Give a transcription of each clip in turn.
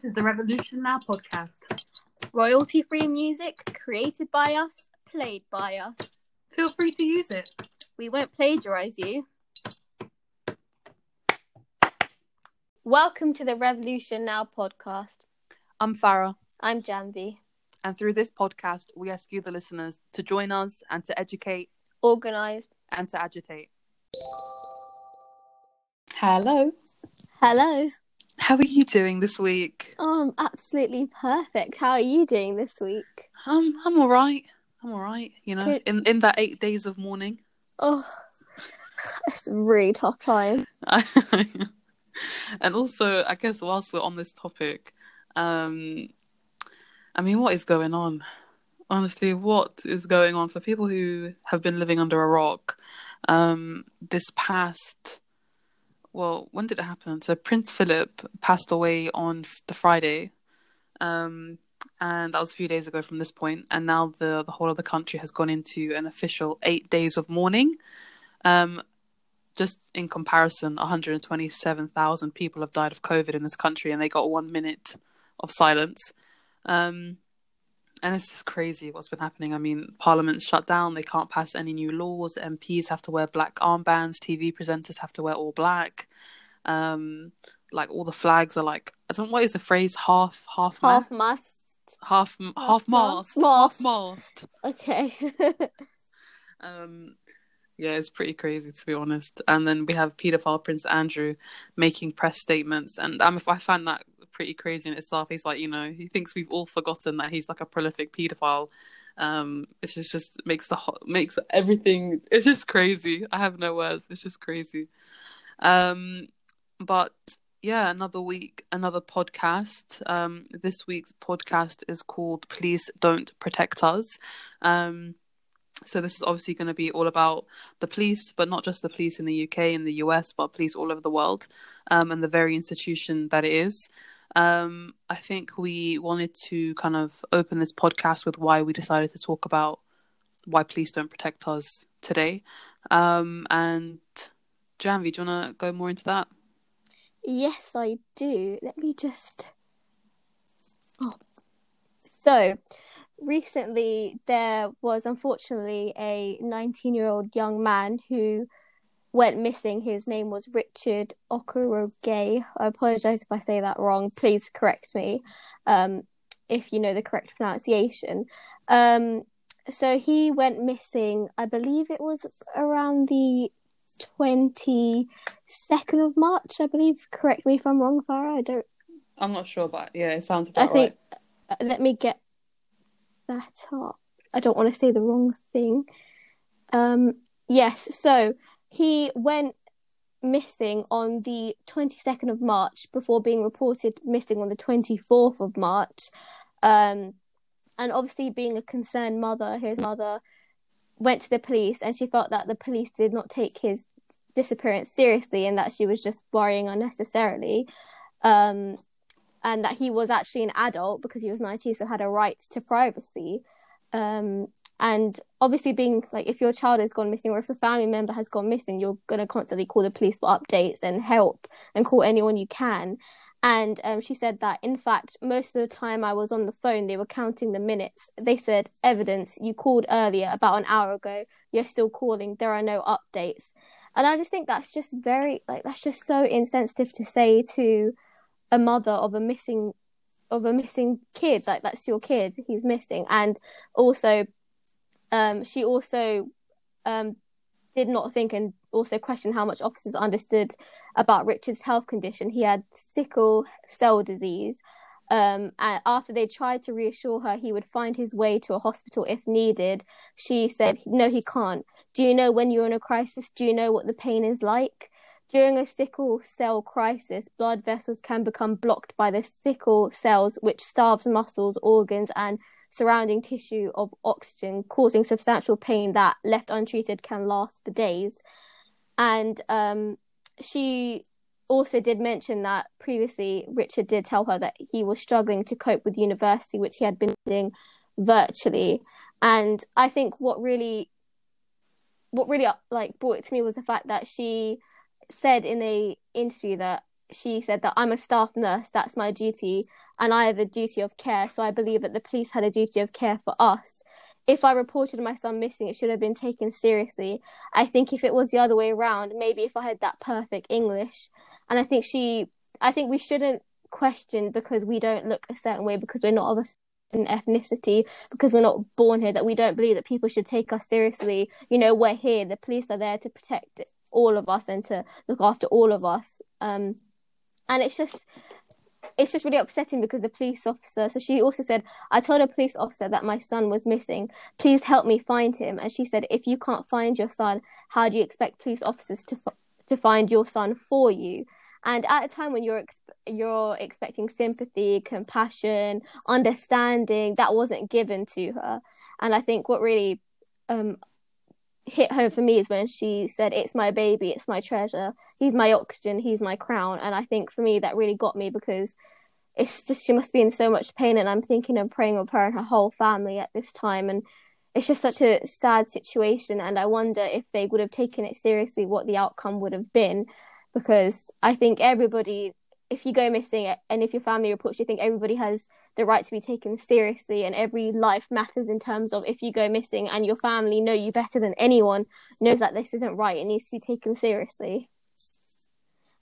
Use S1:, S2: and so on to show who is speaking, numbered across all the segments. S1: This is the Revolution Now podcast.
S2: Royalty free music created by us, played by us.
S1: Feel free to use it.
S2: We won't plagiarize you. Welcome to the Revolution Now podcast.
S1: I'm Farah.
S2: I'm Janvi.
S1: And through this podcast, we ask you, the listeners, to join us and to educate,
S2: organise,
S1: and to agitate. Hello.
S2: Hello.
S1: How are you doing this week?
S2: Oh, I'm absolutely perfect. How are you doing this week?
S1: Um, I'm all right. I'm all right. You know, Could... in in that eight days of mourning.
S2: Oh, it's a really tough time.
S1: and also, I guess whilst we're on this topic, um, I mean, what is going on? Honestly, what is going on for people who have been living under a rock? Um, this past well, when did it happen? So Prince Philip passed away on the Friday, um, and that was a few days ago from this point. And now the the whole of the country has gone into an official eight days of mourning. Um, just in comparison, 127,000 people have died of COVID in this country, and they got one minute of silence. Um, and it's just crazy what's been happening. I mean, Parliament's shut down; they can't pass any new laws. MPs have to wear black armbands. TV presenters have to wear all black. Um, like all the flags are like I don't know what is the phrase half half
S2: half ma- mast
S1: half half, half mast, mast half mast.
S2: Okay.
S1: um, yeah, it's pretty crazy to be honest. And then we have paedophile Prince Andrew making press statements, and um, I find that pretty crazy in itself. He's like, you know, he thinks we've all forgotten that he's like a prolific pedophile. Um, it just just makes the ho- makes everything. It's just crazy. I have no words. It's just crazy. Um, but yeah, another week, another podcast. Um, this week's podcast is called "Please Don't Protect Us." Um, so this is obviously going to be all about the police, but not just the police in the UK and the US, but police all over the world, um, and the very institution that it is. Um, I think we wanted to kind of open this podcast with why we decided to talk about why police don't protect us today. Um, and Janvi, do you want to go more into that?
S2: Yes, I do. Let me just. Oh. So, recently there was unfortunately a 19 year old young man who went missing. His name was Richard Okorogheye. I apologize if I say that wrong. Please correct me um, if you know the correct pronunciation. Um, so he went missing, I believe it was around the 22nd of March, I believe. Correct me if I'm wrong, Farah. I don't.
S1: I'm not sure, but yeah, it sounds about I think, right.
S2: Uh, let me get that up. I don't want to say the wrong thing. Um, yes, so he went missing on the 22nd of March before being reported missing on the 24th of March. Um, and obviously, being a concerned mother, his mother went to the police and she felt that the police did not take his disappearance seriously and that she was just worrying unnecessarily. Um, and that he was actually an adult because he was 19, so had a right to privacy. Um, and obviously, being like if your child has gone missing or if a family member has gone missing, you're going to constantly call the police for updates and help and call anyone you can. And um, she said that, in fact, most of the time I was on the phone, they were counting the minutes. They said, Evidence, you called earlier, about an hour ago. You're still calling. There are no updates. And I just think that's just very, like, that's just so insensitive to say to a mother of a missing of a missing kid like that's your kid he's missing and also um, she also um, did not think and also questioned how much officers understood about Richard's health condition. He had sickle cell disease. Um, and after they tried to reassure her he would find his way to a hospital if needed, she said, No, he can't. Do you know when you're in a crisis? Do you know what the pain is like? During a sickle cell crisis, blood vessels can become blocked by the sickle cells, which starves muscles, organs, and surrounding tissue of oxygen, causing substantial pain that, left untreated, can last for days. And um, she also did mention that previously Richard did tell her that he was struggling to cope with university, which he had been doing virtually. And I think what really, what really uh, like brought it to me was the fact that she said in a interview that she said that I'm a staff nurse. That's my duty and I have a duty of care. So I believe that the police had a duty of care for us. If I reported my son missing, it should have been taken seriously. I think if it was the other way around, maybe if I had that perfect English, and I think she, I think we shouldn't question because we don't look a certain way because we're not of a certain ethnicity because we're not born here that we don't believe that people should take us seriously. You know, we're here. The police are there to protect all of us and to look after all of us. Um, and it's just it's just really upsetting because the police officer so she also said i told a police officer that my son was missing please help me find him and she said if you can't find your son how do you expect police officers to to find your son for you and at a time when you're ex- you're expecting sympathy compassion understanding that wasn't given to her and i think what really um hit home for me is when she said, "It's my baby, it's my treasure, he's my oxygen, he's my crown," and I think for me that really got me because it's just she must be in so much pain, and I'm thinking and praying of her and her whole family at this time, and it's just such a sad situation, and I wonder if they would have taken it seriously, what the outcome would have been, because I think everybody, if you go missing and if your family reports, you think everybody has the right to be taken seriously and every life matters in terms of if you go missing and your family know you better than anyone knows that this isn't right it needs to be taken seriously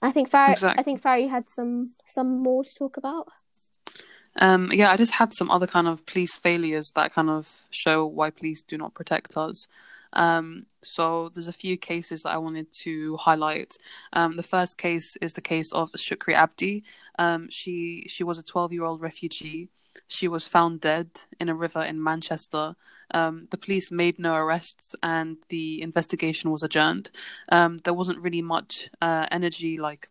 S2: i think Far- exactly. i think Farry had some some more to talk about
S1: um, yeah, I just had some other kind of police failures that kind of show why police do not protect us. Um, so there's a few cases that I wanted to highlight. Um, the first case is the case of Shukri Abdi. Um, she she was a 12 year old refugee. She was found dead in a river in Manchester. Um, the police made no arrests and the investigation was adjourned. Um, there wasn't really much uh, energy like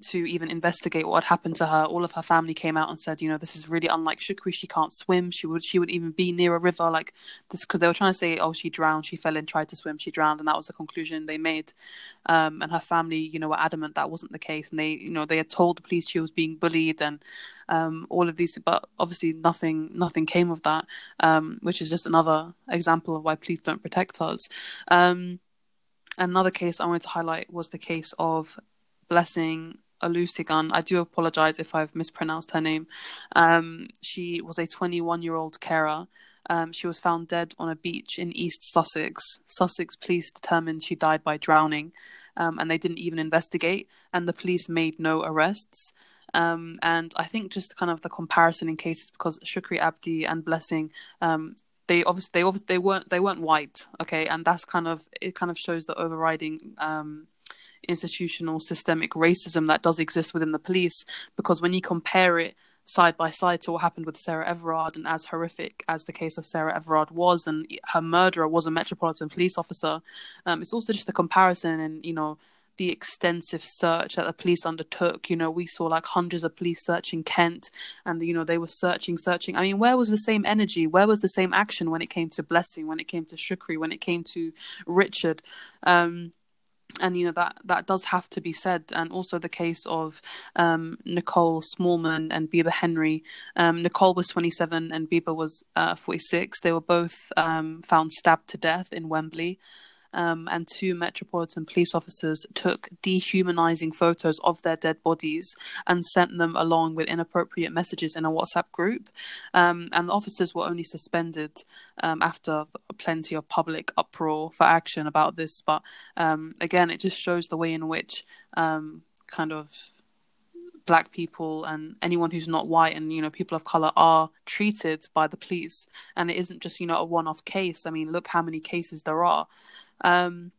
S1: to even investigate what had happened to her. All of her family came out and said, you know, this is really unlike Shukri. She can't swim. She would she would even be near a river like this because they were trying to say, oh, she drowned. She fell in, tried to swim, she drowned, and that was the conclusion they made. Um, and her family, you know, were adamant that wasn't the case, and they, you know, they had told the police she was being bullied and um, all of these, but obviously nothing nothing came of that, um, which is just another example of why police don't protect us um, another case I wanted to highlight was the case of Blessing Olusegun. I do apologize if I've mispronounced her name. Um, she was a 21 year old carer. Um, she was found dead on a beach in East Sussex. Sussex police determined she died by drowning, um, and they didn't even investigate, and the police made no arrests. Um, and I think just kind of the comparison in cases because Shukri Abdi and Blessing um, they obviously they obviously, they weren't they weren't white okay and that's kind of it kind of shows the overriding um, institutional systemic racism that does exist within the police because when you compare it side by side to what happened with Sarah Everard and as horrific as the case of Sarah Everard was and her murderer was a metropolitan police officer um, it's also just a comparison and you know the extensive search that the police undertook. You know, we saw like hundreds of police searching Kent, and you know they were searching, searching. I mean, where was the same energy? Where was the same action when it came to Blessing? When it came to Shukri? When it came to Richard? Um, and you know that that does have to be said and also the case of um, nicole smallman and Bibaa henry um, nicole was 27 and Bibaa was uh, 46 they were both um, found stabbed to death in wembley um, and two Metropolitan police officers took dehumanizing photos of their dead bodies and sent them along with inappropriate messages in a WhatsApp group. Um, and the officers were only suspended um, after plenty of public uproar for action about this. But um, again, it just shows the way in which um, kind of black people and anyone who's not white and you know people of color are treated by the police and it isn't just you know a one off case i mean look how many cases there are um,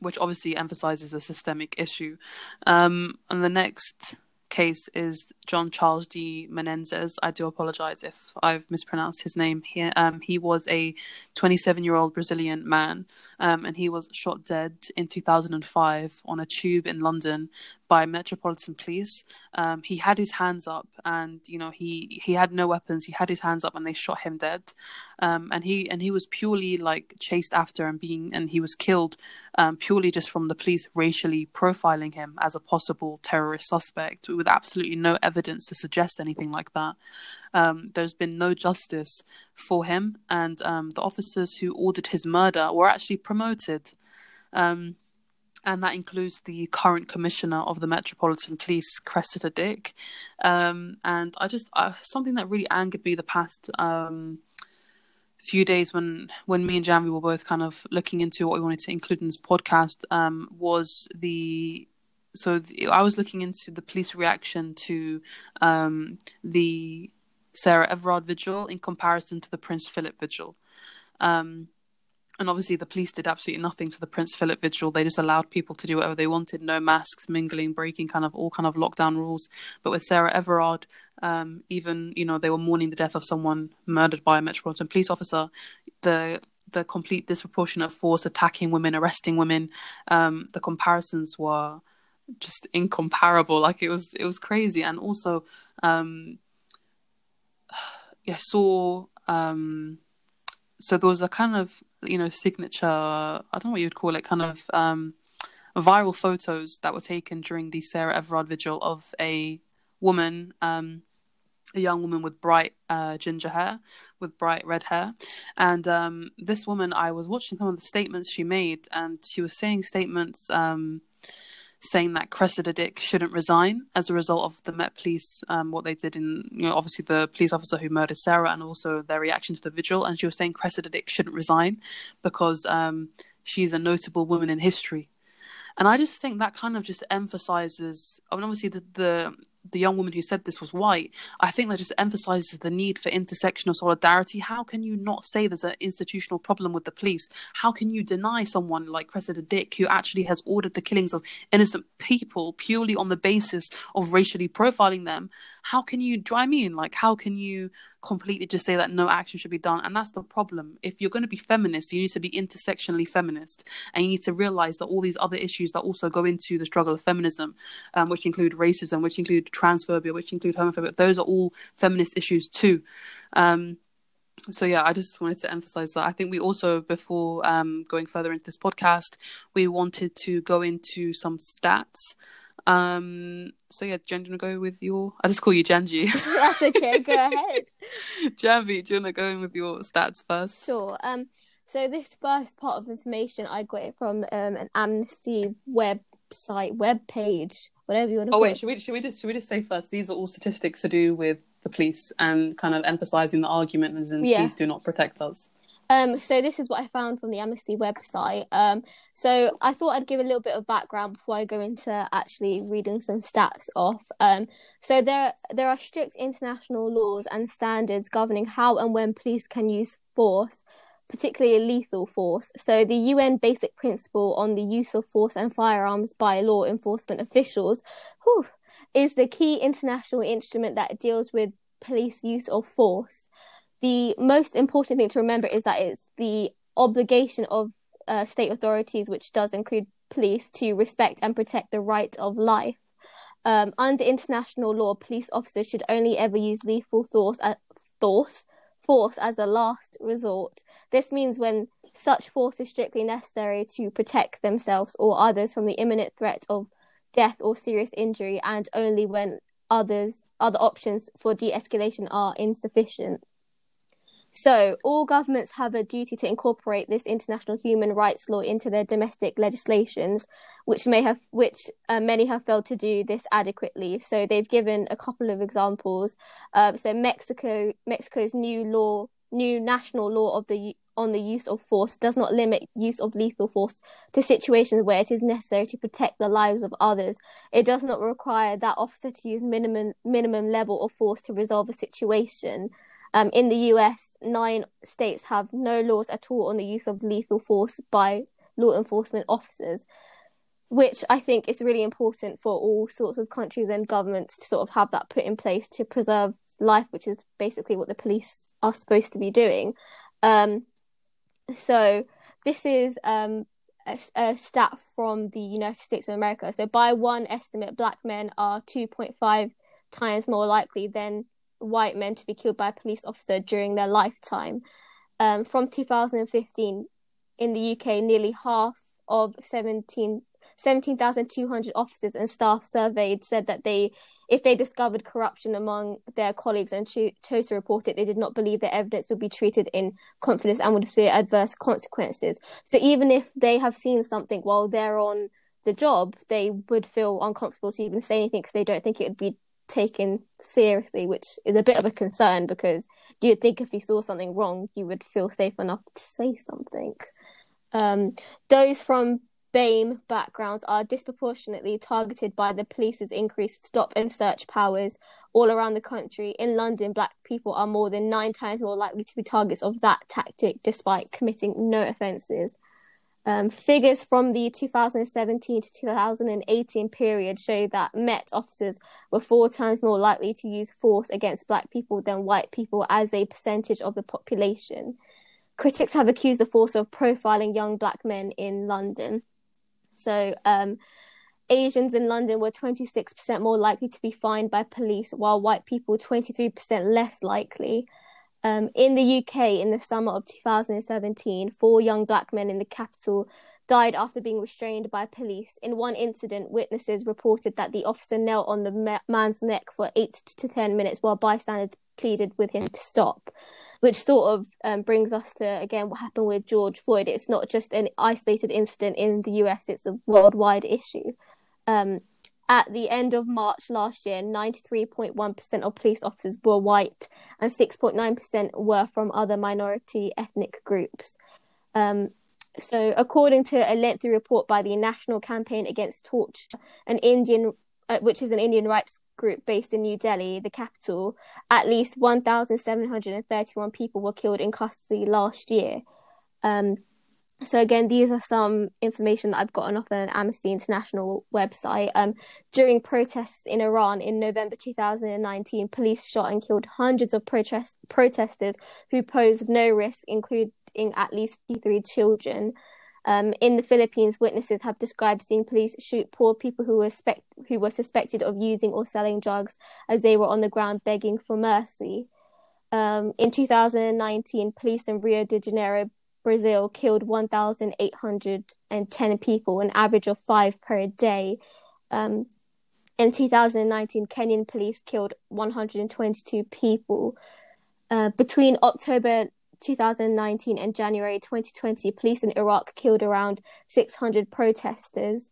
S1: which obviously emphasizes a systemic issue. Um, and the next case is John Charles de Menezes. I do apologize if I've mispronounced his name here. Um, he was a 27 year old Brazilian man, um, and he was shot dead in 2005 on a tube in London by Metropolitan Police. Um, he had his hands up, and you know he he had no weapons. He had his hands up, and they shot him dead. Um, and he and he was purely like chased after and being and he was killed um, purely just from the police racially profiling him as a possible terrorist suspect with absolutely no evidence evidence to suggest anything like that. Um, there's been no justice for him, and um, the officers who ordered his murder were actually promoted. Um, and that includes the current commissioner of the Metropolitan Police, Cressida Dick. Um, and I just, uh, something that really angered me the past um, few days when when me and Jamie were both kind of looking into what we wanted to include in this podcast um, was the so the, I was looking into the police reaction to um, the Sarah Everard vigil in comparison to the Prince Philip vigil. Um, and obviously, the police did absolutely nothing to the Prince Philip vigil. They just allowed people to do whatever they wanted, no masks, mingling, breaking kind of all kind of lockdown rules. But with Sarah Everard, um, even you know they were mourning the death of someone murdered by a Metropolitan police officer. The the complete disproportionate force attacking women, arresting women. Um, the comparisons were just incomparable. Like it was it was crazy. And also, um, yeah, saw um, so there was a kind of you know signature. I don't know what you'd call it. Kind of um, viral photos that were taken during the Sarah Everard vigil of a woman. Um, a young woman with bright uh, ginger hair, with bright red hair. And um, this woman, I was watching some of the statements she made, and she was saying statements um, saying that Cressida Dick shouldn't resign as a result of the Met Police, um, what they did in, you know, obviously the police officer who murdered Sarah and also their reaction to the vigil. And she was saying Cressida Dick shouldn't resign because um, she's a notable woman in history. And I just think that kind of just emphasizes, I mean, obviously the, the the young woman who said this was white, I think that just emphasizes the need for intersectional solidarity. How can you not say there's an institutional problem with the police? How can you deny someone like Cressida Dick, who actually has ordered the killings of innocent people purely on the basis of racially profiling them? How can you, do I mean? Like, how can you? completely just say that no action should be done. And that's the problem. If you're going to be feminist, you need to be intersectionally feminist. And you need to realize that all these other issues that also go into the struggle of feminism, um, which include racism, which include transphobia, which include homophobia, those are all feminist issues too. Um, so yeah, I just wanted to emphasize that. I think we also, before um, going further into this podcast, we wanted to go into some stats um, so yeah, Jen, do you want to go with your? I just call you Janji. That's
S2: okay. Go ahead.
S1: Janvi, do you want to go in with your stats first?
S2: Sure. Um, so this first part of information, I got it from um an Amnesty website web page, whatever you want
S1: to. Oh wait, it. should we should we just should we just say first? These are all statistics to do with the police and kind of emphasizing the argument as in yeah. police do not protect us.
S2: Um, so this is what I found from the Amnesty website. Um, so I thought I'd give a little bit of background before I go into actually reading some stats off. Um, so there there are strict international laws and standards governing how and when police can use force, particularly lethal force. So the UN basic principle on the use of force and firearms by law enforcement officials whew, is the key international instrument that deals with police use of force the most important thing to remember is that it's the obligation of uh, state authorities, which does include police, to respect and protect the right of life. Um, under international law, police officers should only ever use lethal force, uh, force, force as a last resort. This means when such force is strictly necessary to protect themselves or others from the imminent threat of death or serious injury, and only when others other options for de-escalation are insufficient. So, all governments have a duty to incorporate this international human rights law into their domestic legislations, which may have, which uh, many have failed to do this adequately. So, they've given a couple of examples. Uh, so, Mexico, Mexico's new law, new national law of the on the use of force does not limit use of lethal force to situations where it is necessary to protect the lives of others. It does not require that officer to use minimum minimum level of force to resolve a situation. Um, in the US, nine states have no laws at all on the use of lethal force by law enforcement officers, which I think is really important for all sorts of countries and governments to sort of have that put in place to preserve life, which is basically what the police are supposed to be doing. Um, so this is um, a, a, stat from the United States of America. So by one estimate, black men are 2.5 times more likely than white men to be killed by a police officer during their lifetime. Um, from 2015, in the UK, nearly half of 17 17,200 officers and staff surveyed said that they, if they discovered corruption among their colleagues and cho- chose to report it, they did not believe their evidence would be treated in confidence and would fear adverse consequences. So even if they have seen something while they're on the job, they would feel uncomfortable to even say anything because they don't think it would be taken seriously, which is a bit of a concern because you'd think if you saw something wrong, you would feel safe enough to say something. Um, those from BAME backgrounds are disproportionately targeted by the police's increased stop and search powers all around the country. In London, black people are more than nine times more likely to be targets of that tactic despite committing no offences. Um, figures from the 2017 to 2018 period show that Met officers were four times more likely to use force against black people than white people as a percentage of the population. Critics have accused the force of profiling young black men in London. So, um, Asians in London were 26% more likely to be fined by police, while white people 23% less likely. Um, in the UK, in the summer of 2017, four young black men in the capital died after being restrained by police. In one incident, witnesses reported that the officer knelt on the man's neck for eight to ten minutes while bystanders pleaded with him to stop, which sort of um, brings us to again what happened with George Floyd. It's not just an isolated incident in the US, it's a worldwide issue. Um, at the end of March last year, 93.1% of police officers were white and 6.9% were from other minority ethnic groups. Um, so, according to a lengthy report by the National Campaign Against Torture, an Indian, uh, which is an Indian rights group based in New Delhi, the capital, at least 1,731 people were killed in custody last year. Um, so again, these are some information that I've gotten off an Amnesty International website. Um, during protests in Iran in November 2019, police shot and killed hundreds of protest- protesters who posed no risk, including at least 53 children. Um, in the Philippines, witnesses have described seeing police shoot poor people who were spec- who were suspected of using or selling drugs as they were on the ground begging for mercy. Um, in 2019, police in Rio de Janeiro Brazil killed 1,810 people, an average of five per day. Um, in 2019, Kenyan police killed 122 people. Uh, between October 2019 and January 2020, police in Iraq killed around 600 protesters.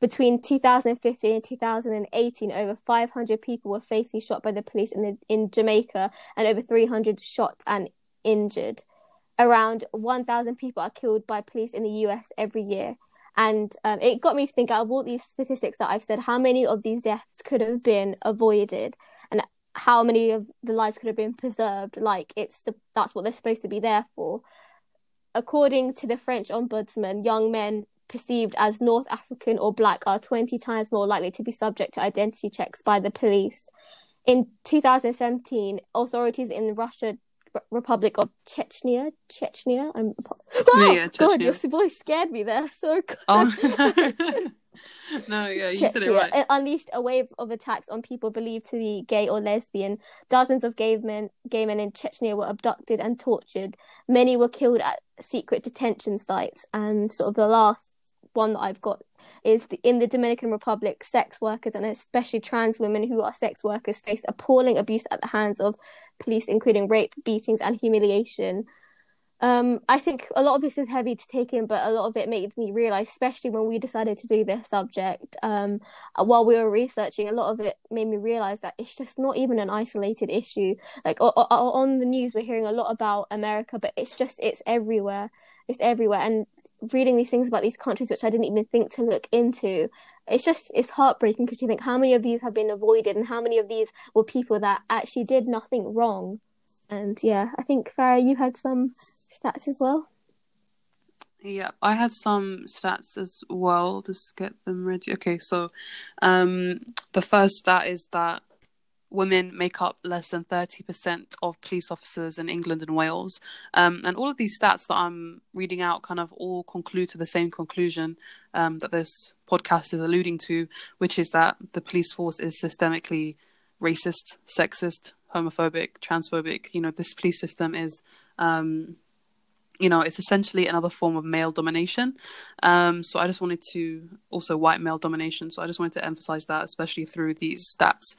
S2: Between 2015 and 2018, over 500 people were fatally shot by the police in, the, in Jamaica and over 300 shot and injured around 1,000 people are killed by police in the US every year. And um, it got me to think out of all these statistics that I've said, how many of these deaths could have been avoided and how many of the lives could have been preserved? Like, it's that's what they're supposed to be there for. According to the French ombudsman, young men perceived as North African or black are 20 times more likely to be subject to identity checks by the police. In 2017, authorities in Russia Republic of Chechnya. Chechnya. I'm wow. Yeah, Chechnya. God, your voice scared me there. So
S1: oh. no, yeah, you Chechnya. said it right. It
S2: unleashed a wave of attacks on people believed to be gay or lesbian. Dozens of gay men, gay men in Chechnya were abducted and tortured. Many were killed at secret detention sites. And sort of the last one that I've got is the, in the Dominican Republic, sex workers and especially trans women who are sex workers face appalling abuse at the hands of police, including rape, beatings, and humiliation. Um, I think a lot of this is heavy to take in, but a lot of it made me realize, especially when we decided to do this subject, um, uh, while we were researching, a lot of it made me realize that it's just not even an isolated issue. Like o- o- on the news, we're hearing a lot about America, but it's just it's everywhere. It's everywhere, and reading these things about these countries which I didn't even think to look into. It's just it's heartbreaking because you think how many of these have been avoided and how many of these were people that actually did nothing wrong. And yeah, I think Farah, you had some stats as well.
S1: Yeah, I had some stats as well. Just get them ready. Okay, so um, the first stat is that women make up less than 30% of police officers in England and Wales. Um, and all of these stats that I'm reading out kind of all conclude to the same conclusion um, that this podcast is alluding to, which is that the police force is systemically racist, sexist, homophobic, transphobic. You know, this police system is um, you know, it's essentially another form of male domination. Um, so I just wanted to also white male domination. So I just wanted to emphasize that, especially through these stats.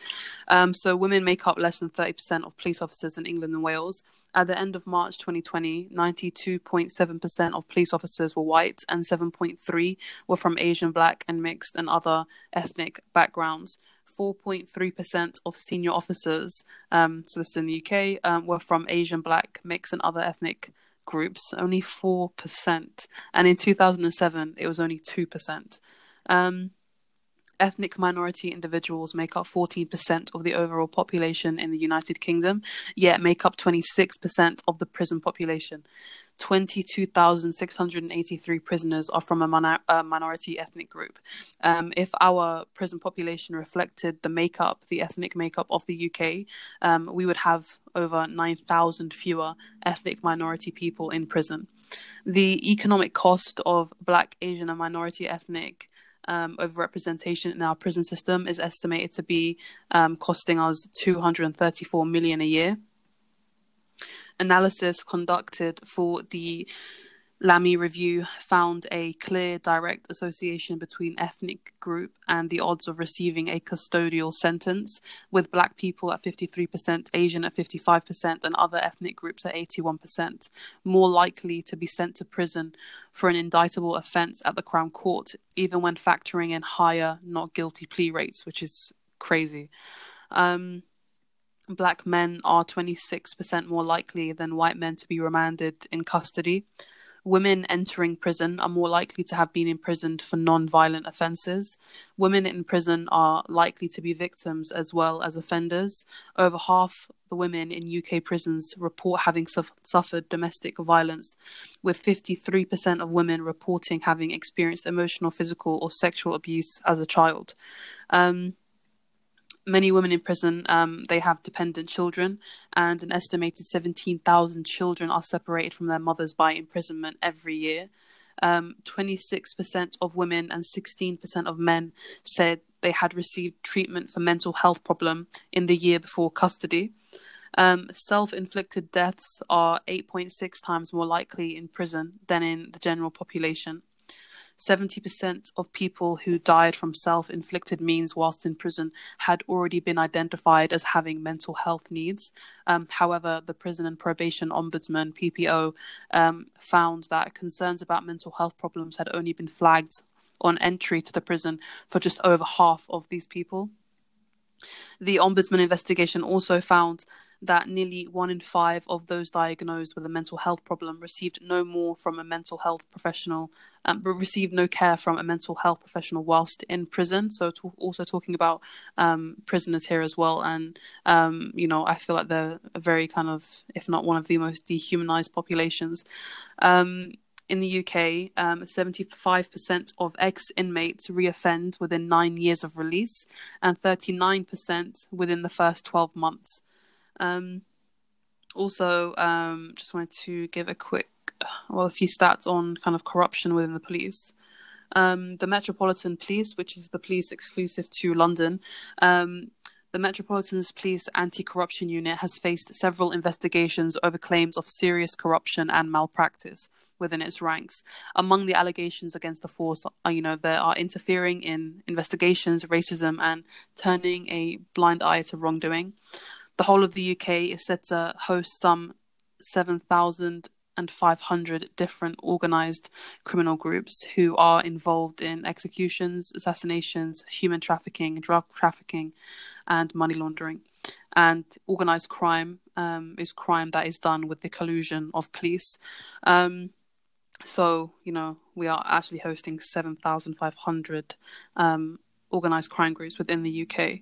S1: Um, so women make up less than 30% of police officers in England and Wales. At the end of March 2020, 92.7% of police officers were white and 7.3 were from Asian, black, and mixed and other ethnic backgrounds. 4.3% of senior officers, um, so this is in the UK, um, were from Asian, Black, mixed, and other ethnic groups, only 4%. And in 2007, it was only 2%. Um, ethnic minority individuals make up 14% of the overall population in the United Kingdom, yet make up 26% of the prison population. 22,683 prisoners are from a, a uh, minority ethnic group. Um, if our prison population reflected the makeup, the ethnic makeup of the UK, um, we would have over 9,000 fewer ethnic minority people in prison. The economic cost of Black, Asian, and minority ethnic um, overrepresentation in our prison system is estimated to be um, costing us 234 million a year. Analysis conducted for the Lammy Review found a clear direct association between ethnic group and the odds of receiving a custodial sentence, with black people at 53%, Asian at 55%, and other ethnic groups at 81%, more likely to be sent to prison for an indictable offence at the Crown Court, even when factoring in higher not guilty plea rates, which is crazy. Um, black men are 26% more likely than white men to be remanded in custody. Women entering prison are more likely to have been imprisoned for non violent offences. Women in prison are likely to be victims as well as offenders. Over half the women in UK prisons report having su- suffered domestic violence, with 53% of women reporting having experienced emotional, physical, or sexual abuse as a child. Um, many women in prison um, they have dependent children and an estimated 17,000 children are separated from their mothers by imprisonment every year um, 26% of women and 16% of men said they had received treatment for mental health problem in the year before custody um, self-inflicted deaths are 8.6 times more likely in prison than in the general population 70% of people who died from self inflicted means whilst in prison had already been identified as having mental health needs. Um, however, the Prison and Probation Ombudsman, PPO, um, found that concerns about mental health problems had only been flagged on entry to the prison for just over half of these people. The Ombudsman investigation also found that nearly one in five of those diagnosed with a mental health problem received no more from a mental health professional, um, received no care from a mental health professional whilst in prison. So, t- also talking about um, prisoners here as well. And, um, you know, I feel like they're a very kind of, if not one of the most dehumanized populations. Um, in the UK, um, 75% of ex inmates re-offend within nine years of release and 39% within the first 12 months. Um, also, um, just wanted to give a quick, well, a few stats on kind of corruption within the police. Um, the Metropolitan Police, which is the police exclusive to London, um, the Metropolitan Police Anti Corruption Unit has faced several investigations over claims of serious corruption and malpractice within its ranks. Among the allegations against the force, are, you know, there are interfering in investigations, racism, and turning a blind eye to wrongdoing. The whole of the UK is said to host some 7,500 different organized criminal groups who are involved in executions, assassinations, human trafficking, drug trafficking, and money laundering. And organized crime um, is crime that is done with the collusion of police. Um, so, you know, we are actually hosting 7,500 um, organized crime groups within the UK.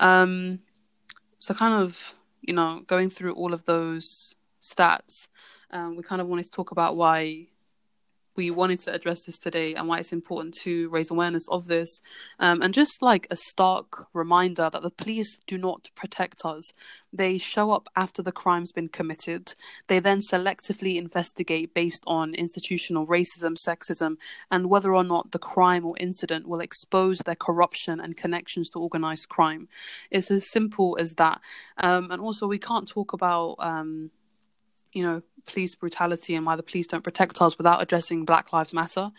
S1: Um, so kind of you know going through all of those stats um, we kind of wanted to talk about why we wanted to address this today and why it's important to raise awareness of this. Um, and just like a stark reminder that the police do not protect us, they show up after the crime's been committed. They then selectively investigate based on institutional racism, sexism, and whether or not the crime or incident will expose their corruption and connections to organized crime. It's as simple as that. Um, and also, we can't talk about. Um, you know police brutality and why the police don't protect us without addressing Black Lives Matter.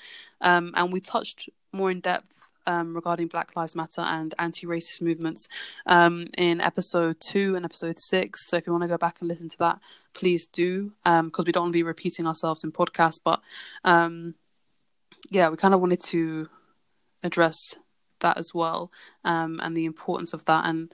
S1: Um, and we touched more in depth um, regarding Black Lives Matter and anti racist movements um, in episode two and episode six. So if you want to go back and listen to that, please do, because um, we don't want to be repeating ourselves in podcasts. But um, yeah, we kind of wanted to address that as well um, and the importance of that. And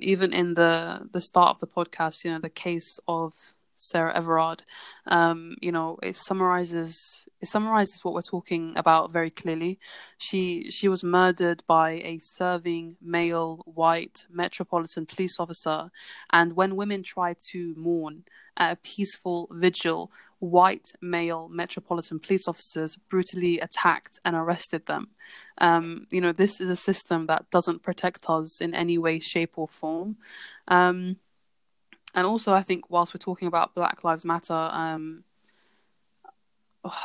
S1: even in the, the start of the podcast, you know, the case of Sarah Everard, um, you know, it summarizes it summarizes what we're talking about very clearly. She she was murdered by a serving male white metropolitan police officer, and when women tried to mourn at a peaceful vigil, white male metropolitan police officers brutally attacked and arrested them. Um, you know, this is a system that doesn't protect us in any way, shape, or form. Um, and also, I think whilst we're talking about Black Lives Matter, um,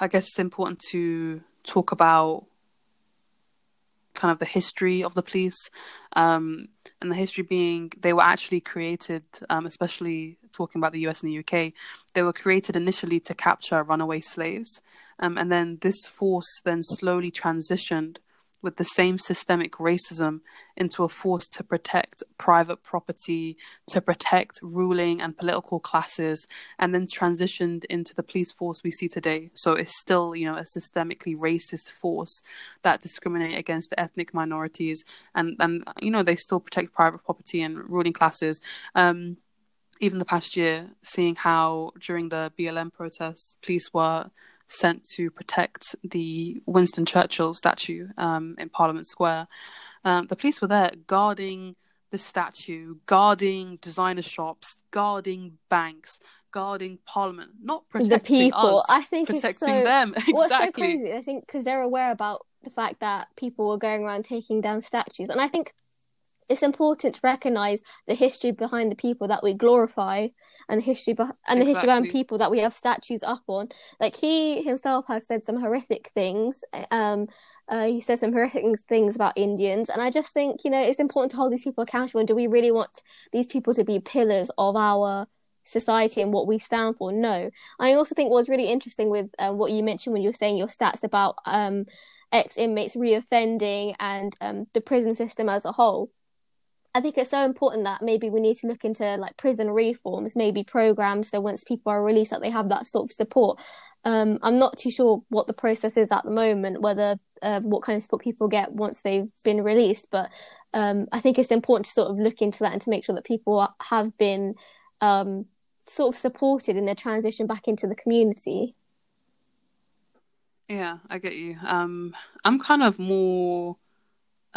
S1: I guess it's important to talk about kind of the history of the police, um, and the history being they were actually created, um, especially talking about the US and the UK, they were created initially to capture runaway slaves, um, and then this force then slowly transitioned with the same systemic racism into a force to protect private property, to protect ruling and political classes, and then transitioned into the police force we see today. So it's still, you know, a systemically racist force that discriminate against ethnic minorities, and and you know they still protect private property and ruling classes. Um, even the past year, seeing how during the BLM protests, police were sent to protect the Winston Churchill statue um, in Parliament Square. Um, the police were there guarding the statue, guarding designer shops, guarding banks, guarding Parliament, not protecting
S2: the people. Us, I think protecting so, them. exactly. What's so crazy? I think because they're aware about the fact that people were going around taking down statues, and I think it's important to recognize the history behind the people that we glorify and the history be- and exactly. the history behind people that we have statues up on. Like he himself has said some horrific things. Eh, um, uh, he says some horrific things about Indians, and I just think you know it's important to hold these people accountable. And do we really want these people to be pillars of our society and what we stand for? No. I also think what's really interesting with uh, what you mentioned when you were saying your stats about um, ex inmates reoffending and um, the prison system as a whole I think it's so important that maybe we need to look into like prison reforms, maybe programs. So once people are released, that they have that sort of support. Um, I'm not too sure what the process is at the moment, whether uh, what kind of support people get once they've been released. But um, I think it's important to sort of look into that and to make sure that people have been um, sort of supported in their transition back into the community.
S1: Yeah, I get you. Um, I'm kind of more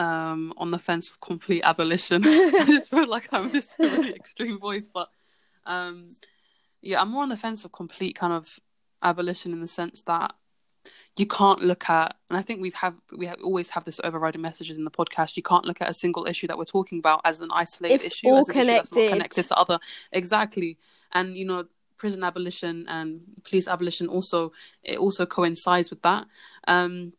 S1: um, on the fence of complete abolition. I just feel like I'm just a really extreme voice, but um, yeah, I'm more on the fence of complete kind of abolition in the sense that you can't look at, and I think we've have we have, always have this overriding message in the podcast. You can't look at a single issue that we're talking about as an isolated
S2: it's
S1: issue,
S2: all connected. Issue
S1: connected to other. Exactly, and you know, prison abolition and police abolition also it also coincides with that. Um,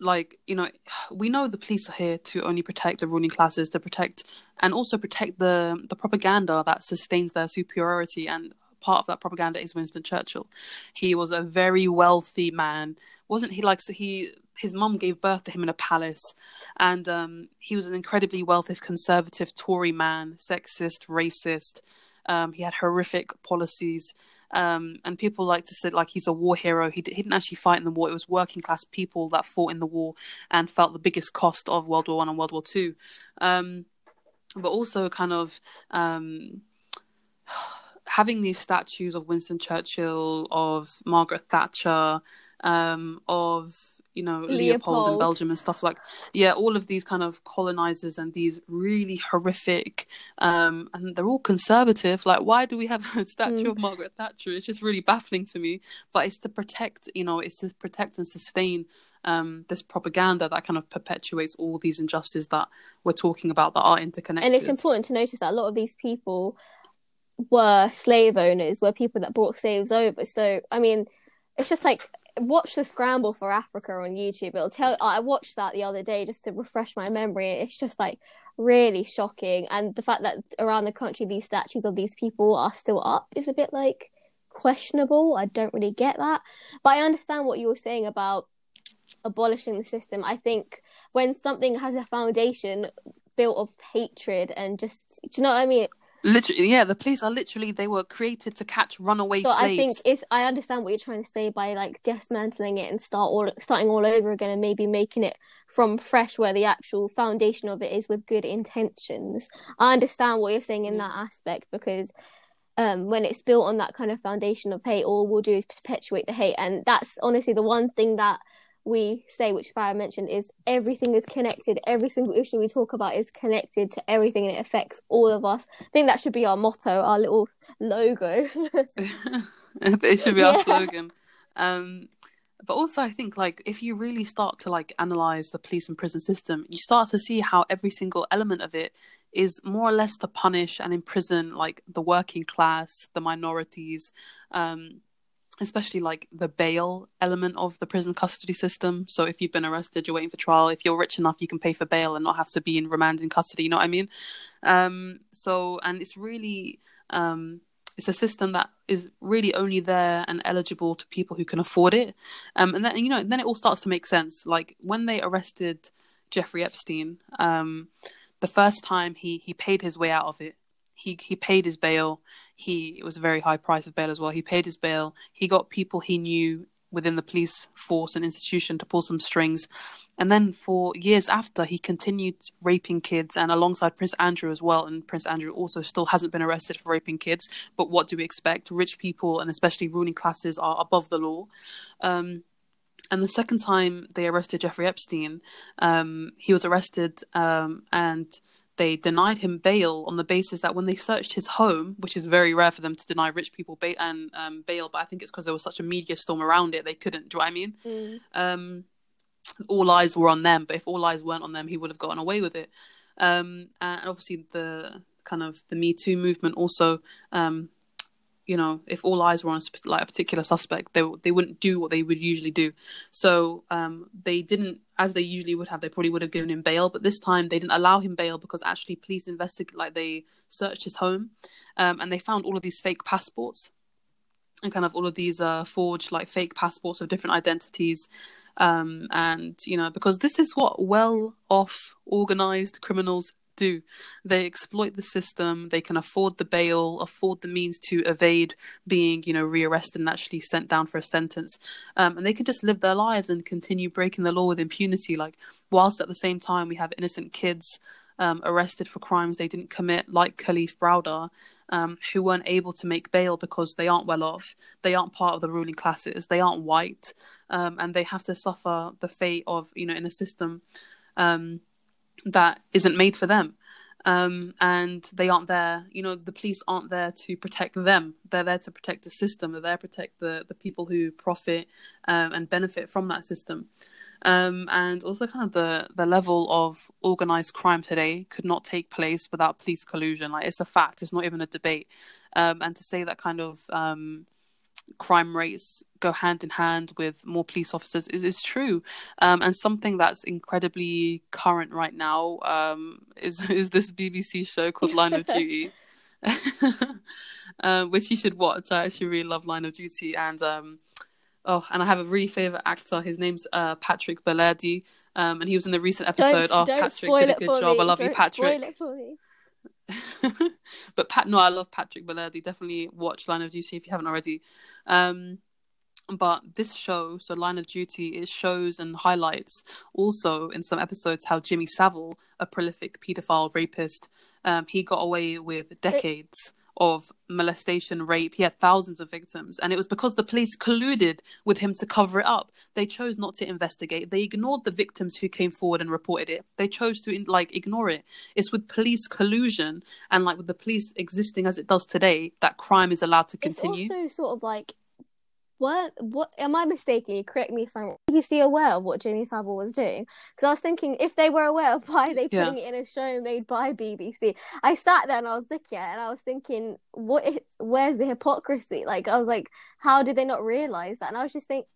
S1: like you know we know the police are here to only protect the ruling classes to protect and also protect the the propaganda that sustains their superiority and part of that propaganda is Winston Churchill. He was a very wealthy man, wasn't he? Like so, he his mum gave birth to him in a palace, and um, he was an incredibly wealthy conservative Tory man, sexist, racist. Um, he had horrific policies, um, and people like to say like he's a war hero. He, d- he, didn't actually fight in the war; it was working class people that fought in the war and felt the biggest cost of World War One and World War Two. Um, but also, kind of um, having these statues of Winston Churchill, of Margaret Thatcher, um, of you know Leopold. in Belgium and stuff like yeah, all of these kind of colonizers and these really horrific, um, and they're all conservative. Like, why do we have a statue mm. of Margaret Thatcher? It's just really baffling to me. But it's to protect, you know, it's to protect and sustain um, this propaganda that kind of perpetuates all these injustices that we're talking about that are interconnected.
S2: And it's important to notice that a lot of these people were slave owners, were people that brought slaves over. So I mean, it's just like watch the scramble for Africa on YouTube. It'll tell. I watched that the other day just to refresh my memory. It's just like really shocking, and the fact that around the country these statues of these people are still up is a bit like questionable. I don't really get that, but I understand what you were saying about abolishing the system. I think when something has a foundation built of hatred and just, do you know what I mean?
S1: Literally, yeah, the police are literally they were created to catch runaway so slaves.
S2: I think it's I understand what you're trying to say by like dismantling it and start all starting all over again and maybe making it from fresh where the actual foundation of it is with good intentions. I understand what you're saying in mm. that aspect because um, when it's built on that kind of foundation of hate, all we'll do is perpetuate the hate, and that's honestly the one thing that we say, which Fire mentioned, is everything is connected. Every single issue we talk about is connected to everything and it affects all of us. I think that should be our motto, our little logo.
S1: it should be our slogan. Um, but also, I think like if you really start to like analyze the police and prison system, you start to see how every single element of it is more or less to punish and imprison like the working class, the minorities, um, especially like the bail element of the prison custody system. So if you've been arrested, you're waiting for trial. If you're rich enough, you can pay for bail and not have to be in remand in custody. You know what I mean? Um, so and it's really um, it's a system that is really only there and eligible to people who can afford it. Um, and then you know then it all starts to make sense. Like when they arrested Jeffrey Epstein, um, the first time he he paid his way out of it he he paid his bail. He it was a very high price of bail as well. He paid his bail. He got people he knew within the police force and institution to pull some strings. And then for years after, he continued raping kids and alongside Prince Andrew as well. And Prince Andrew also still hasn't been arrested for raping kids. But what do we expect? Rich people and especially ruling classes are above the law. Um, and the second time they arrested Jeffrey Epstein, um, he was arrested um, and they denied him bail on the basis that when they searched his home, which is very rare for them to deny rich people bail, and, um, bail but I think it's because there was such a media storm around it, they couldn't. Do you know I mean? Mm. Um, all eyes were on them, but if all eyes weren't on them, he would have gotten away with it. Um, and obviously, the kind of the Me Too movement also, um, you know, if all eyes were on a, like a particular suspect, they they wouldn't do what they would usually do. So um, they didn't as they usually would have, they probably would have given him bail, but this time they didn't allow him bail because actually police investigated, like they searched his home, um, and they found all of these fake passports and kind of all of these uh, forged like fake passports of different identities um, and you know because this is what well off organized criminals do. They exploit the system. They can afford the bail, afford the means to evade being, you know, rearrested and actually sent down for a sentence. Um, and they can just live their lives and continue breaking the law with impunity. Like, whilst at the same time we have innocent kids um, arrested for crimes they didn't commit, like Kalief Browder, um, who weren't able to make bail because they aren't well off, they aren't part of the ruling classes, they aren't white, um, and they have to suffer the fate of, you know, in a system um, that isn't made for them. Um, and they aren't there, you know, the police aren't there to protect them. They're there to protect the system. They're there to protect the, the people who profit um, and benefit from that system. Um, and also kind of the, the level of organized crime today could not take place without police collusion. Like it's a fact, it's not even a debate. Um, and to say that kind of um, crime rates go hand in hand with more police officers is, is true um, and something that's incredibly current right now um, is is this BBC show called Line of Duty uh, which you should watch I actually really love Line of Duty and um, oh and I have a really favorite actor his name's uh, Patrick Baladi um, and he was in the recent episode don't, oh don't Patrick did a good job me. I love don't you Patrick but Pat, no, I love Patrick Baladi. Definitely watch Line of Duty if you haven't already. Um, but this show, so Line of Duty, it shows and highlights also in some episodes how Jimmy Savile, a prolific paedophile rapist, um, he got away with decades of molestation, rape. He had thousands of victims, and it was because the police colluded with him to cover it up. They chose not to investigate. They ignored the victims who came forward and reported it. They chose to like ignore it. It's with police collusion and like with the police existing as it does today that crime is allowed to continue. It's
S2: also sort of like what what am I mistaken? You correct me if I'm BBC aware of what Jimmy Savile was doing because I was thinking if they were aware, why are they putting yeah. it in a show made by BBC? I sat there and I was looking at it and I was thinking, what? Is, where's the hypocrisy? Like I was like, how did they not realize that? And I was just thinking,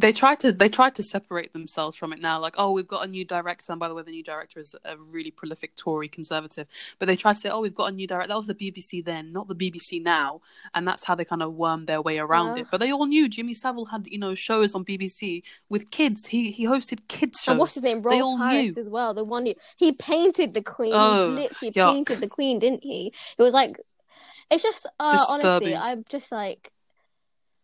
S1: they try to they try to separate themselves from it now. Like, oh, we've got a new director, and by the way, the new director is a really prolific Tory conservative. But they try to say, oh, we've got a new director. That was the BBC then, not the BBC now, and that's how they kind of worm their way around it. But they all knew Jimmy Savile had you know shows on BBC with kids. He he hosted kids shows. And what's his name?
S2: Rolf they all Harris knew. as well. The one who he painted the Queen. Oh, literally yuck. painted the Queen, didn't he? It was like it's just uh, honestly, I'm just like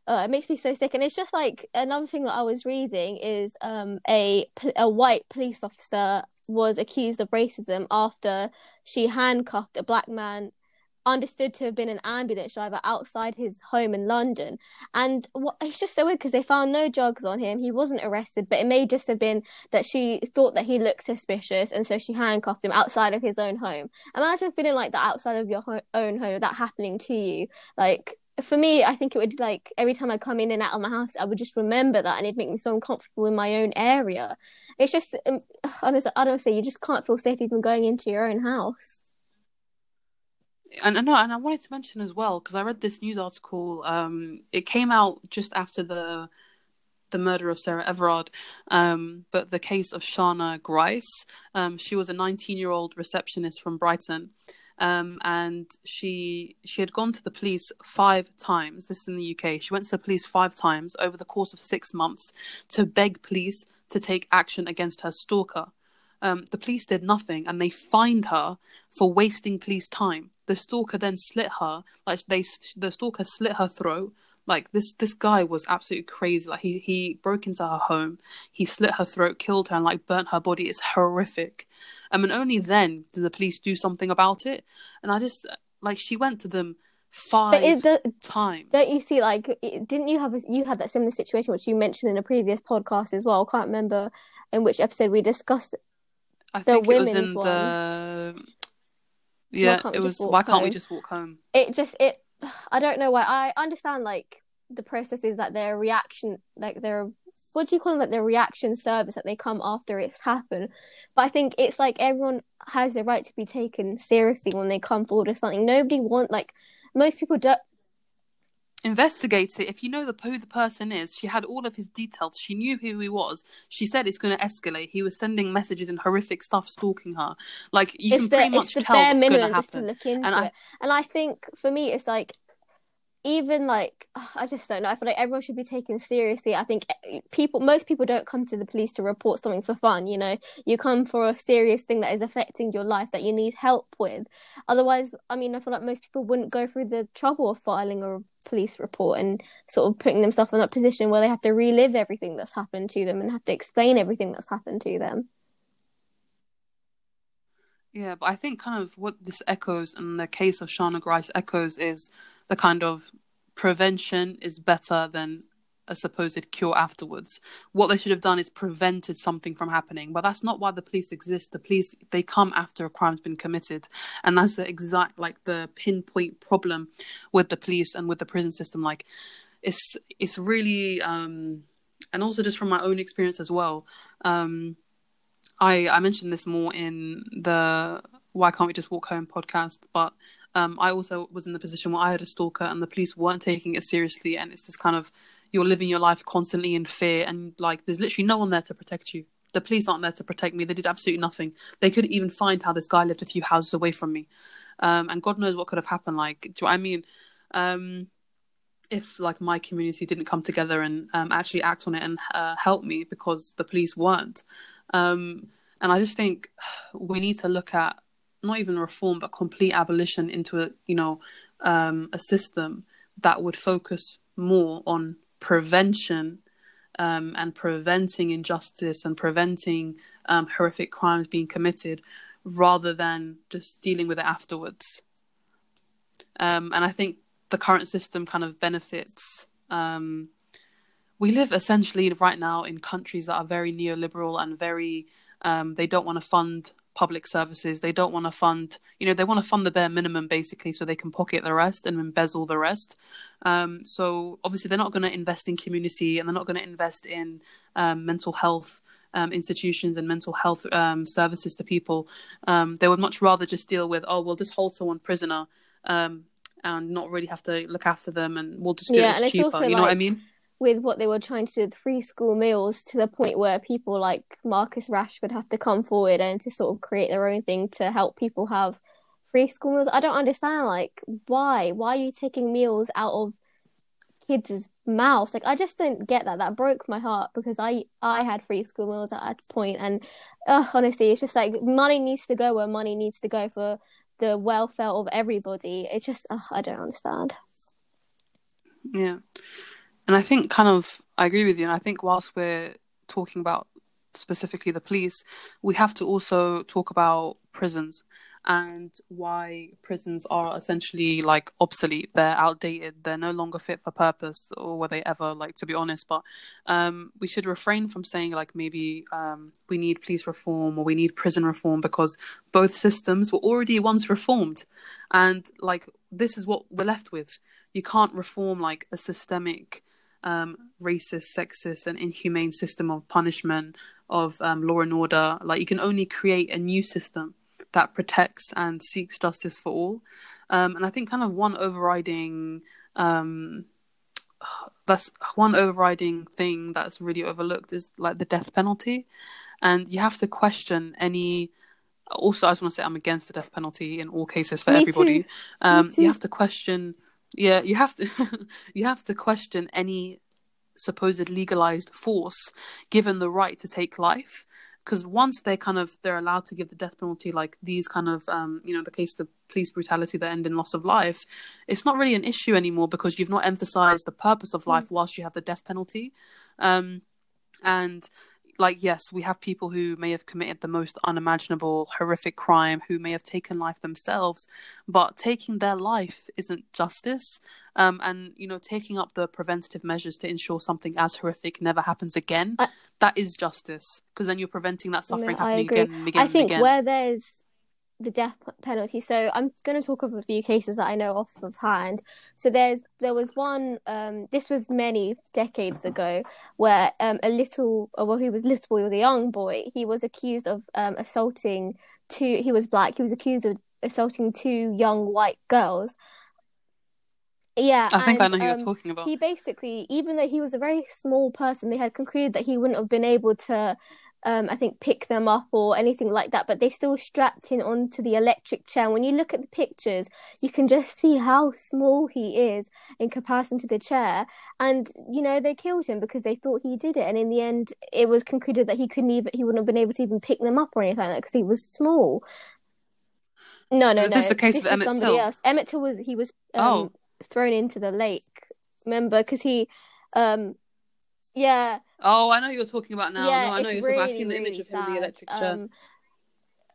S2: Oh, it makes me so sick. And it's just like another thing that I was reading is um, a a white police officer was accused of racism after she handcuffed a black man understood to have been an ambulance driver outside his home in London. And what, it's just so weird because they found no drugs on him. He wasn't arrested, but it may just have been that she thought that he looked suspicious and so she handcuffed him outside of his own home. Imagine feeling like that outside of your ho- own home, that happening to you. Like, for me, I think it would like every time I come in and out of my house, I would just remember that, and it'd make me so uncomfortable in my own area. It's just um, honestly, honestly, you just can't feel safe even going into your own house.
S1: And, no, and I wanted to mention as well because I read this news article. Um, it came out just after the the murder of Sarah Everard, um, but the case of Shana Grice. Um, she was a 19 year old receptionist from Brighton. Um, and she she had gone to the police five times. This is in the UK. She went to the police five times over the course of six months to beg police to take action against her stalker. Um, the police did nothing, and they fined her for wasting police time. The stalker then slit her like they the stalker slit her throat, like this this guy was absolutely crazy. Like he he broke into her home, he slit her throat, killed her, and like burnt her body. It's horrific. Um, and only then did the police do something about it. And I just like she went to them five it, the, times.
S2: Don't you see? Like, didn't you have a, you had that similar situation which you mentioned in a previous podcast as well? I can't remember in which episode we discussed. I the think women's it was in one. the
S1: yeah. It was why can't, why can't we just walk home?
S2: It just it I don't know why. I understand like the process is that their reaction, like their what do you call it, like their reaction service that they come after it's happened. But I think it's like everyone has the right to be taken seriously when they come forward with something. Nobody want like most people don't
S1: investigate it. If you know the, who the person is, she had all of his details. She knew who he was. She said it's going to escalate. He was sending messages and horrific stuff, stalking her. Like you it's can the, pretty much the tell bare what's going to happen. look into and I,
S2: and I think for me, it's like even like I just don't know. I feel like everyone should be taken seriously. I think eh, eh, people, most people, don't come to the police to report something for fun. You know, you come for a serious thing that is affecting your life that you need help with. Otherwise, I mean, I feel like most people wouldn't go through the trouble of filing a police report and sort of putting themselves in that position where they have to relive everything that's happened to them and have to explain everything that's happened to them.
S1: Yeah, but I think kind of what this echoes in the case of Shana Grice echoes is the kind of prevention is better than a supposed cure afterwards. What they should have done is prevented something from happening. But that's not why the police exist. The police they come after a crime's been committed, and that's the exact like the pinpoint problem with the police and with the prison system. Like, it's it's really, um, and also just from my own experience as well. Um, I I mentioned this more in the Why Can't We Just Walk Home podcast, but um, I also was in the position where I had a stalker and the police weren't taking it seriously, and it's this kind of you're living your life constantly in fear and like there's literally no one there to protect you the police aren't there to protect me they did absolutely nothing they couldn't even find how this guy lived a few houses away from me um, and god knows what could have happened like do you know i mean um, if like my community didn't come together and um, actually act on it and uh, help me because the police weren't um, and i just think we need to look at not even reform but complete abolition into a you know um, a system that would focus more on prevention um, and preventing injustice and preventing um, horrific crimes being committed rather than just dealing with it afterwards. Um, and I think the current system kind of benefits. Um, we live essentially right now in countries that are very neoliberal and very, um, they don't want to fund public services. They don't want to fund, you know, they want to fund the bare minimum basically so they can pocket the rest and embezzle the rest. Um, so obviously, they're not going to invest in community and they're not going to invest in um, mental health. Um, institutions and mental health um, services to people, um, they would much rather just deal with, oh, we'll just hold someone prisoner um, and not really have to look after them, and we'll just do yeah, it cheaper. you like...
S2: know what I mean? with what they were trying to do with free school meals to the point where people like Marcus Rashford have to come forward and to sort of create their own thing to help people have free school meals. I don't understand like why? Why are you taking meals out of kids' mouths? Like I just don't get that. That broke my heart because I I had free school meals at that point and honestly it's just like money needs to go where money needs to go for the welfare of everybody. It just I don't understand.
S1: Yeah. And I think, kind of, I agree with you. And I think, whilst we're talking about specifically the police, we have to also talk about prisons and why prisons are essentially like obsolete. They're outdated. They're no longer fit for purpose, or were they ever? Like to be honest, but um, we should refrain from saying like maybe um, we need police reform or we need prison reform because both systems were already once reformed, and like this is what we're left with. You can't reform like a systemic. Um, racist, sexist, and inhumane system of punishment, of um, law and order. Like, you can only create a new system that protects and seeks justice for all. Um, and I think kind of one overriding um, that's one overriding thing that's really overlooked is like the death penalty, and you have to question any. Also, I just want to say I'm against the death penalty in all cases for Me everybody. Too. Um, you have to question. Yeah, you have to you have to question any supposed legalized force given the right to take life because once they kind of they're allowed to give the death penalty like these kind of um, you know the case of police brutality that end in loss of life it's not really an issue anymore because you've not emphasized the purpose of hmm. life whilst you have the death penalty um, and like yes we have people who may have committed the most unimaginable horrific crime who may have taken life themselves but taking their life isn't justice um, and you know taking up the preventative measures to ensure something as horrific never happens again I, that is justice because then you're preventing that suffering no, happening again, again i think again. where there's
S2: the death penalty. So I'm going to talk of a few cases that I know off of hand. So there's there was one. Um, this was many decades mm-hmm. ago, where um, a little, uh, well, he was little, he was a young boy. He was accused of um, assaulting two. He was black. He was accused of assaulting two young white girls. Yeah, I think and, I know who um, you're talking about. He basically, even though he was a very small person, they had concluded that he wouldn't have been able to um, I think, pick them up or anything like that, but they still strapped in onto the electric chair. when you look at the pictures, you can just see how small he is in comparison to the chair. And, you know, they killed him because they thought he did it. And in the end, it was concluded that he couldn't even, he wouldn't have been able to even pick them up or anything like that because he was small. No, no, no. This is the case this of Emmett somebody Till. Else. Emmett Till was, he was um, oh. thrown into the lake, remember? Because he, um, yeah Oh, I
S1: know you're talking about now. Yeah, no, I know you're really, about. I've seen the really image of sad. him in the electric chair. Um,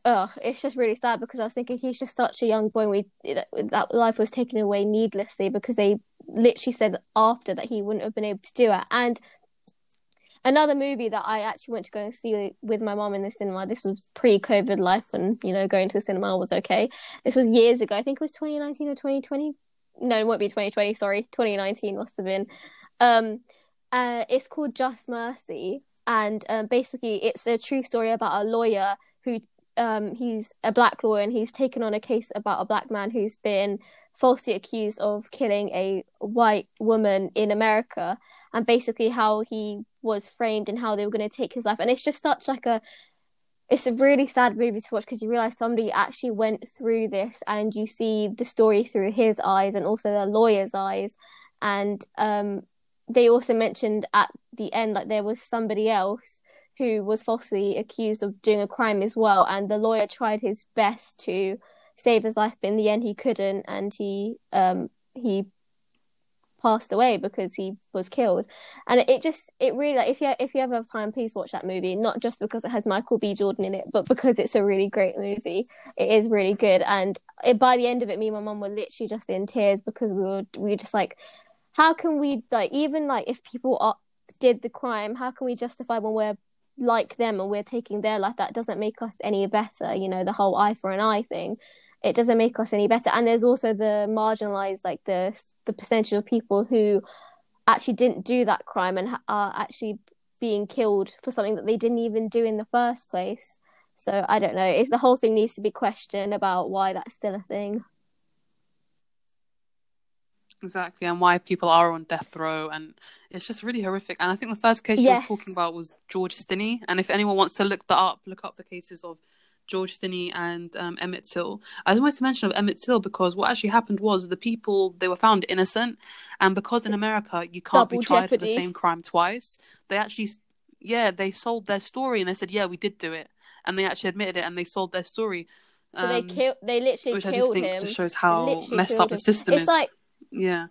S2: oh, it's just really sad because I was thinking he's just such a young boy. we that, that, life was taken away needlessly because they literally said after that he wouldn't have been able to do it. And another movie that I actually went to go and see with my mom in the cinema. This was pre-COVID life, and you know, going to the cinema was okay. This was years ago. I think it was 2019 or 2020. No, it won't be 2020. Sorry, 2019 must have been. Um, uh, it's called Just Mercy, and um, basically, it's a true story about a lawyer who um, he's a black lawyer and he's taken on a case about a black man who's been falsely accused of killing a white woman in America, and basically how he was framed and how they were going to take his life. And it's just such like a it's a really sad movie to watch because you realize somebody actually went through this and you see the story through his eyes and also the lawyer's eyes and um, they also mentioned at the end like there was somebody else who was falsely accused of doing a crime as well and the lawyer tried his best to save his life but in the end he couldn't and he um he passed away because he was killed and it just it really like if you if you ever have time please watch that movie not just because it has michael b jordan in it but because it's a really great movie it is really good and it, by the end of it me and my mom were literally just in tears because we were we were just like how can we like even like if people are did the crime, how can we justify when we're like them and we're taking their life? That doesn't make us any better. You know, the whole eye for an eye thing. It doesn't make us any better. And there's also the marginalized, like the the percentage of people who actually didn't do that crime and are actually being killed for something that they didn't even do in the first place. So I don't know. It's the whole thing needs to be questioned about why that's still a thing
S1: exactly and why people are on death row and it's just really horrific and i think the first case yes. you were talking about was george stinney and if anyone wants to look that up look up the cases of george stinney and um, emmett till i wanted to mention of emmett till because what actually happened was the people they were found innocent and because in america you can't Double be tried jeopardy. for the same crime twice they actually yeah they sold their story and they said yeah we did do it and they actually admitted it and they sold their story
S2: so um, they killed. They literally which killed I just think him. Just shows how messed
S1: up him. the system it's is. like yeah.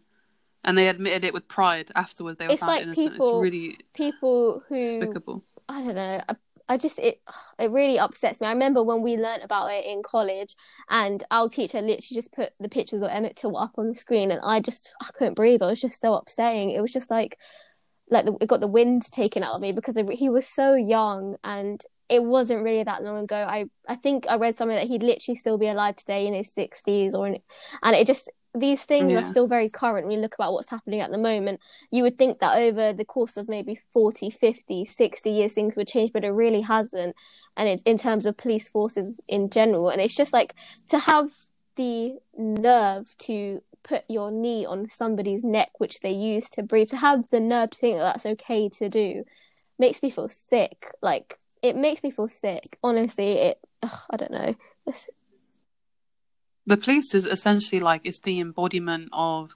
S1: And they admitted it with pride afterwards.
S2: They were
S1: it's found
S2: like innocent. People, it's really people who despicable. I don't know. I, I just it it really upsets me. I remember when we learnt about it in college, and our teacher literally just put the pictures of Emmett Till up on the screen, and I just I couldn't breathe. I was just so upsetting. It was just like like the, it got the wind taken out of me because it, he was so young and it wasn't really that long ago. I I think I read somewhere that he'd literally still be alive today in his sixties or, in, and it just these things yeah. are still very current when you look about what's happening at the moment you would think that over the course of maybe 40 50 60 years things would change but it really hasn't and it's in terms of police forces in general and it's just like to have the nerve to put your knee on somebody's neck which they use to breathe to have the nerve to think that that's okay to do makes me feel sick like it makes me feel sick. Honestly, it ugh, I don't know. It's...
S1: The police is essentially like it's the embodiment of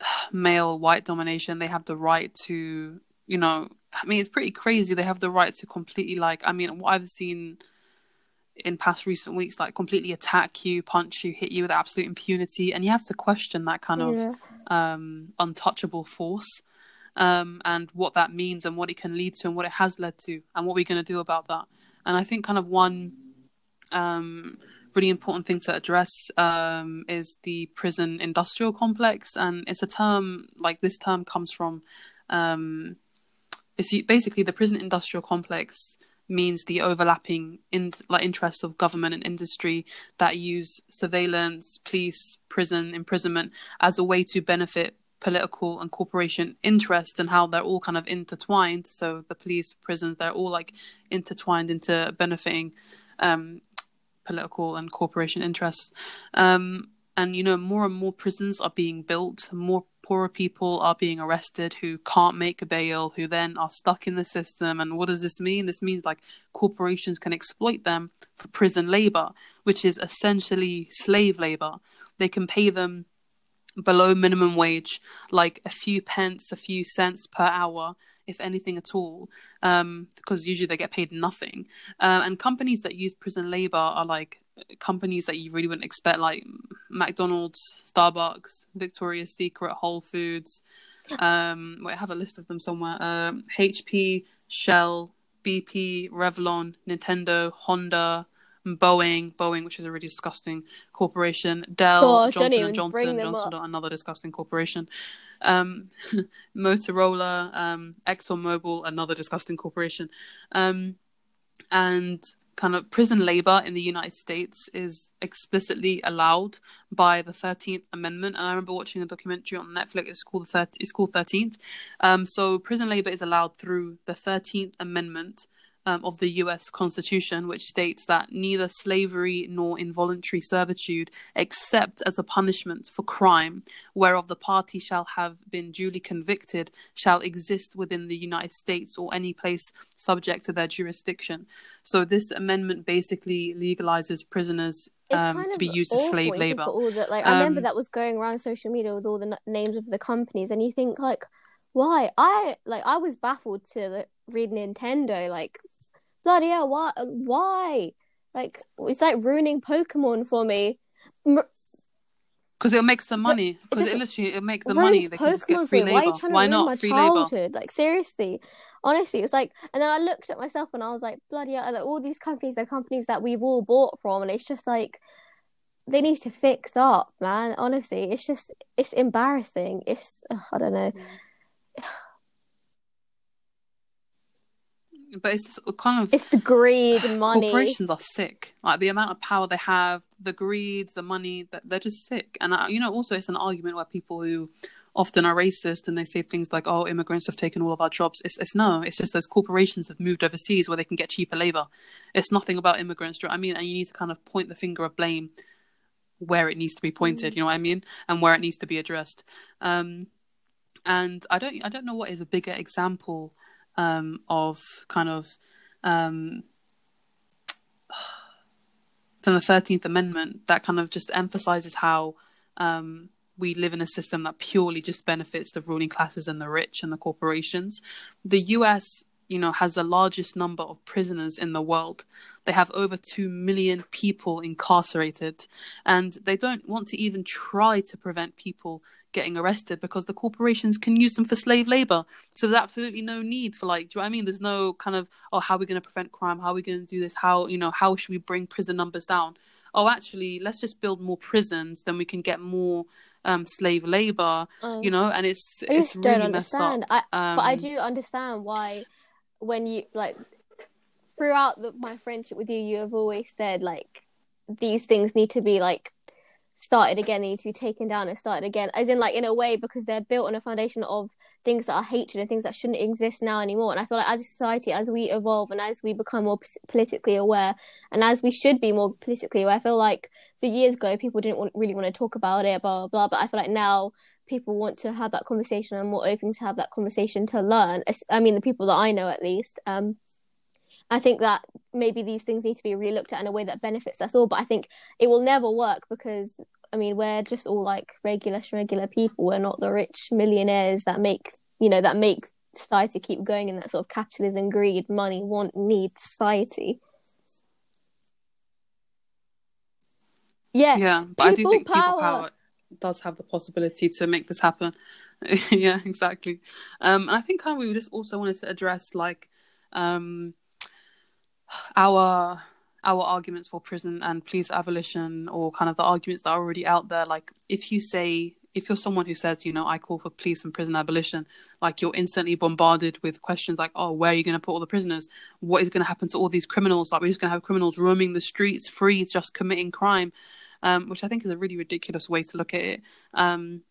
S1: uh, male white domination. They have the right to, you know, I mean, it's pretty crazy. They have the right to completely like. I mean, what I've seen in past recent weeks, like completely attack you, punch you, hit you with absolute impunity, and you have to question that kind yeah. of um, untouchable force um, and what that means and what it can lead to and what it has led to and what we're going to do about that. And I think kind of one um, really important thing to address um, is the prison industrial complex, and it's a term like this term comes from. Um, it's basically the prison industrial complex means the overlapping in, like interests of government and industry that use surveillance, police, prison, imprisonment as a way to benefit political and corporation interest and how they're all kind of intertwined. So the police, prisons, they're all like intertwined into benefiting um, political and corporation interests. Um, and you know, more and more prisons are being built. More poorer people are being arrested who can't make a bail, who then are stuck in the system. And what does this mean? This means like corporations can exploit them for prison labor, which is essentially slave labor. They can pay them below minimum wage, like a few pence, a few cents per hour, if anything at all, um, because usually they get paid nothing. Uh, and companies that use prison labor are like companies that you really wouldn't expect, like McDonald's, Starbucks, Victoria's Secret, Whole Foods. Um, wait, I have a list of them somewhere. HP, uh, Shell, BP, Revlon, Nintendo, Honda. Boeing, Boeing, which is a really disgusting corporation, Dell, oh, Johnson and Johnson, Johnson, up. another disgusting corporation, um, Motorola, um, ExxonMobil, another disgusting corporation, um, and kind of prison labor in the United States is explicitly allowed by the Thirteenth Amendment. And I remember watching a documentary on Netflix. It's called the 13th, It's called Thirteenth. Um, so prison labor is allowed through the Thirteenth Amendment um, of the US Constitution, which states that neither slavery nor involuntary servitude, except as a punishment for crime, whereof the party shall have been duly convicted, shall exist within the United States or any place subject to their jurisdiction. So this amendment basically legalizes prisoners um, kind to be used as slave labor.
S2: That, like, um, I remember um, that was going around social media with all the n- names of the companies, and you think like, why? I like I was baffled to like, read Nintendo like bloody hell, why? Uh, why? Like, it's like ruining Pokemon for me. Because it'll
S1: make some money. Because it literally it'll make the money. They Pokemon can just get free labor. Why, why not free childhood?
S2: labor? Like seriously, honestly, it's like. And then I looked at myself and I was like, bloody hell! Like, all these companies are companies that we've all bought from, and it's just like they need to fix up, man. Honestly, it's just it's embarrassing. It's I don't know. Mm
S1: but it's kind
S2: of it's the greed, money.
S1: Corporations are sick. Like the amount of power they have, the greed, the money. That they're just sick. And I, uh, you know, also it's an argument where people who often are racist and they say things like, "Oh, immigrants have taken all of our jobs." It's, it's no. It's just those corporations have moved overseas where they can get cheaper labor. It's nothing about immigrants. I mean? And you need to kind of point the finger of blame where it needs to be pointed. Mm. You know what I mean? And where it needs to be addressed. Um, and I don't I don't know what is a bigger example um, of kind of um, from the Thirteenth Amendment that kind of just emphasizes how um, we live in a system that purely just benefits the ruling classes and the rich and the corporations. The U.S you know, has the largest number of prisoners in the world. They have over 2 million people incarcerated, and they don't want to even try to prevent people getting arrested because the corporations can use them for slave labor. So there's absolutely no need for, like, do you know what I mean? There's no kind of, oh, how are we going to prevent crime? How are we going to do this? How, you know, how should we bring prison numbers down? oh, actually, let's just build more prisons, then we can get more um, slave labor, um, you know. And it's
S2: I
S1: it's
S2: really messed up. I, um, but I do understand why when you like throughout the, my friendship with you, you have always said like these things need to be like started again, they need to be taken down and started again, as in like in a way because they're built on a foundation of things that are hatred and things that shouldn't exist now anymore. And I feel like as a society, as we evolve and as we become more politically aware, and as we should be more politically aware, I feel like for years ago people didn't want, really want to talk about it, blah blah blah. But I feel like now people want to have that conversation and more open to have that conversation to learn. I mean, the people that I know at least. Um, I think that maybe these things need to be relooked at in a way that benefits us all. But I think it will never work because I mean we're just all like regular regular people. We're not the rich millionaires that make you know that make society keep going in that sort of capitalism, greed, money, want, need society.
S1: Yeah, yeah, but people I do think power. people power does have the possibility to make this happen. yeah, exactly. Um, and I think kind of we just also wanted to address like um, our our arguments for prison and police abolition, or kind of the arguments that are already out there. Like if you say if you're someone who says, you know, I call for police and prison abolition, like you're instantly bombarded with questions like, oh, where are you going to put all the prisoners? What is going to happen to all these criminals? Like, we're just going to have criminals roaming the streets free, just committing crime um, which I think is a really ridiculous way to look at it. Um,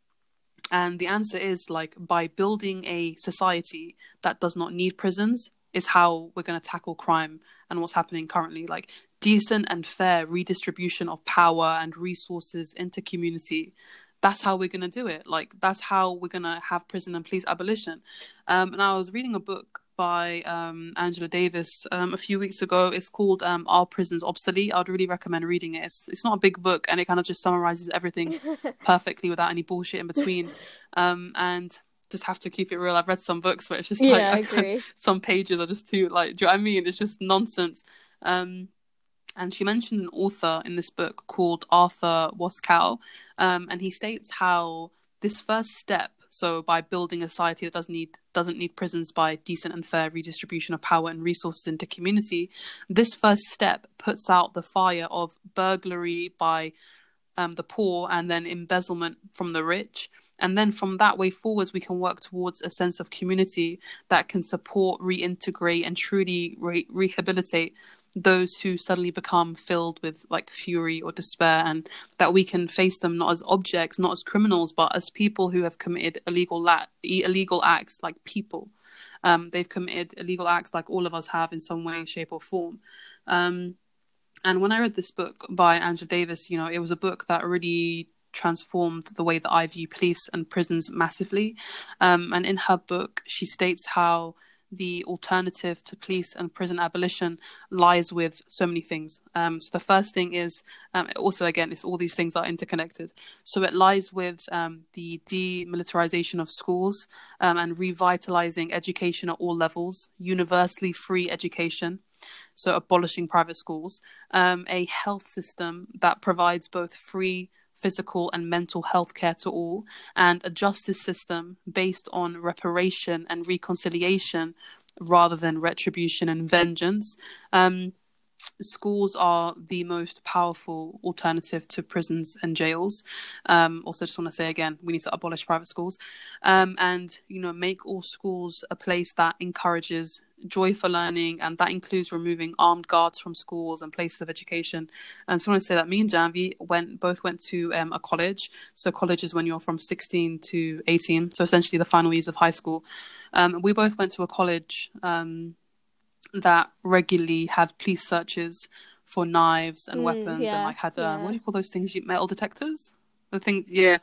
S1: and the answer is like by building a society that does not need prisons is how we're going to tackle crime and what's happening currently. Like decent and fair redistribution of power and resources into community. That's how we're going to do it. Like that's how we're going to have prison and police abolition. Um, and I was reading a book by um, Angela Davis um, a few weeks ago. It's called um, "Are Prisons Obsolete." I'd really recommend reading it. It's it's not a big book, and it kind of just summarizes everything perfectly without any bullshit in between. Um, and just have to keep it real. I've read some books where it's just yeah, like some pages are just too like. Do you know what I mean? It's just nonsense. Um, and she mentioned an author in this book called Arthur Waskow, um, and he states how this first step so by building a society that doesn't need doesn't need prisons by decent and fair redistribution of power and resources into community, this first step puts out the fire of burglary by um, the poor and then embezzlement from the rich. And then from that way forwards, we can work towards a sense of community that can support, reintegrate, and truly re- rehabilitate those who suddenly become filled with like fury or despair and that we can face them not as objects not as criminals but as people who have committed illegal la- illegal acts like people um, they've committed illegal acts like all of us have in some way shape or form um, and when i read this book by angela davis you know it was a book that really transformed the way that i view police and prisons massively um, and in her book she states how the alternative to police and prison abolition lies with so many things. Um, so the first thing is um, also again, it's all these things are interconnected. So it lies with um, the demilitarization of schools um, and revitalizing education at all levels, universally free education. So abolishing private schools, um, a health system that provides both free physical, and mental health care to all, and a justice system based on reparation and reconciliation rather than retribution and vengeance. Um, schools are the most powerful alternative to prisons and jails. Um, also, just want to say again, we need to abolish private schools, um, and you know, make all schools a place that encourages joy for learning, and that includes removing armed guards from schools and places of education. And so I want to say that me and Janvi went both went to um, a college. So college is when you're from 16 to 18, so essentially the final years of high school. Um, we both went to a college. Um, that regularly had police searches for knives and mm, weapons yeah, and like had yeah. um, what do you call those things? Metal detectors. The thing, yeah.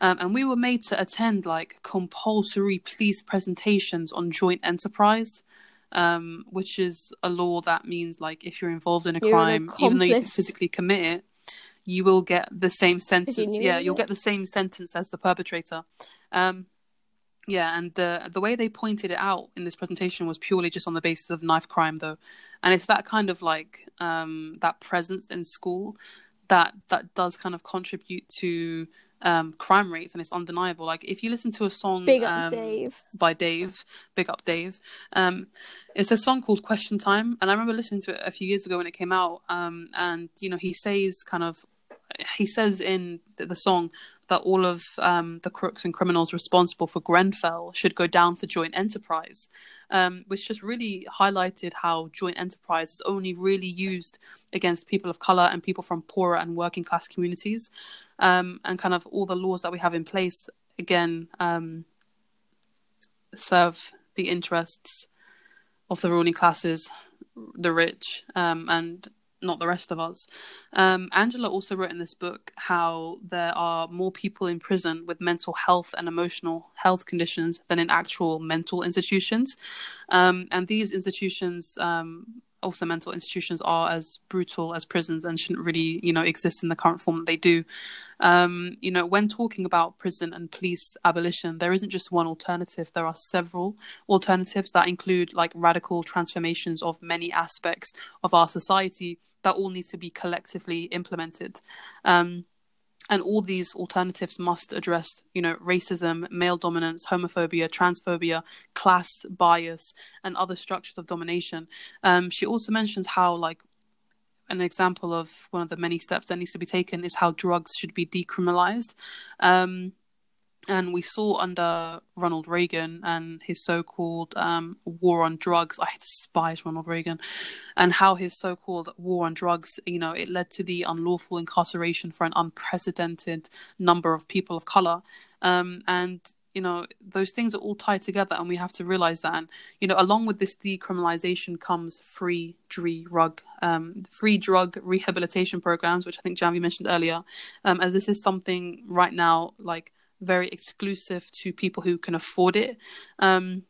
S1: Um, and we were made to attend like compulsory police presentations on joint enterprise, um, which is a law that means like if you're involved in a you're crime, even though you physically commit it, you will get the same sentence. You yeah, you'll get the same sentence as the perpetrator. Um, yeah, and the the way they pointed it out in this presentation was purely just on the basis of knife crime, though, and it's that kind of like um, that presence in school that that does kind of contribute to um, crime rates, and it's undeniable. Like if you listen to a song big up um, Dave. by Dave, big up Dave. Um, it's a song called Question Time, and I remember listening to it a few years ago when it came out. Um, and you know he says kind of he says in the song that all of um, the crooks and criminals responsible for Grenfell should go down for joint enterprise, um, which just really highlighted how joint enterprise is only really used against people of color and people from poorer and working class communities, um, and kind of all the laws that we have in place again um, serve the interests of the ruling classes, the rich, um, and not the rest of us. Um, Angela also wrote in this book how there are more people in prison with mental health and emotional health conditions than in actual mental institutions. Um, and these institutions um, also mental institutions are as brutal as prisons and shouldn't really you know exist in the current form that they do um, you know when talking about prison and police abolition there isn't just one alternative there are several alternatives that include like radical transformations of many aspects of our society that all need to be collectively implemented um, and all these alternatives must address you know racism male dominance homophobia transphobia class bias and other structures of domination um, she also mentions how like an example of one of the many steps that needs to be taken is how drugs should be decriminalized um, and we saw under Ronald Reagan and his so-called um, war on drugs. I despise Ronald Reagan, and how his so-called war on drugs, you know, it led to the unlawful incarceration for an unprecedented number of people of color, um, and you know those things are all tied together, and we have to realize that. And you know, along with this decriminalization comes free drug, um, free drug rehabilitation programs, which I think Jamie mentioned earlier, um, as this is something right now like very exclusive to people who can afford it. Um,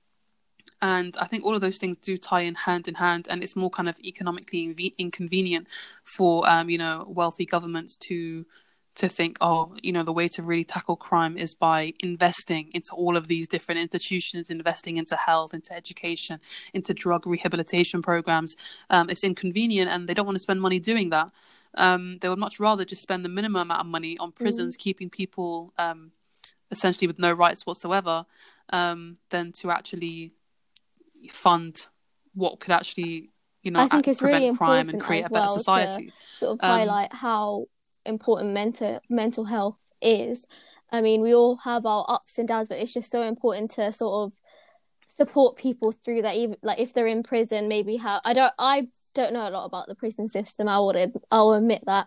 S1: and I think all of those things do tie in hand in hand, and it's more kind of economically inv- inconvenient for um, you know wealthy governments to to think, oh, you know, the way to really tackle crime is by investing into all of these different institutions, investing into health, into education, into drug rehabilitation programs. Um, it's inconvenient, and they don't want to spend money doing that. Um, they would much rather just spend the minimum amount of money on mm-hmm. prisons, mm. keeping people um, essentially with no rights whatsoever, um, than to actually fund what could actually, you know, I think act, it's prevent really crime and create a well to society.
S2: sort of um, highlight how important mental mental health is. I mean, we all have our ups and downs, but it's just so important to sort of support people through that. Even like if they're in prison, maybe how I don't I don't know a lot about the prison system. I would I'll admit that,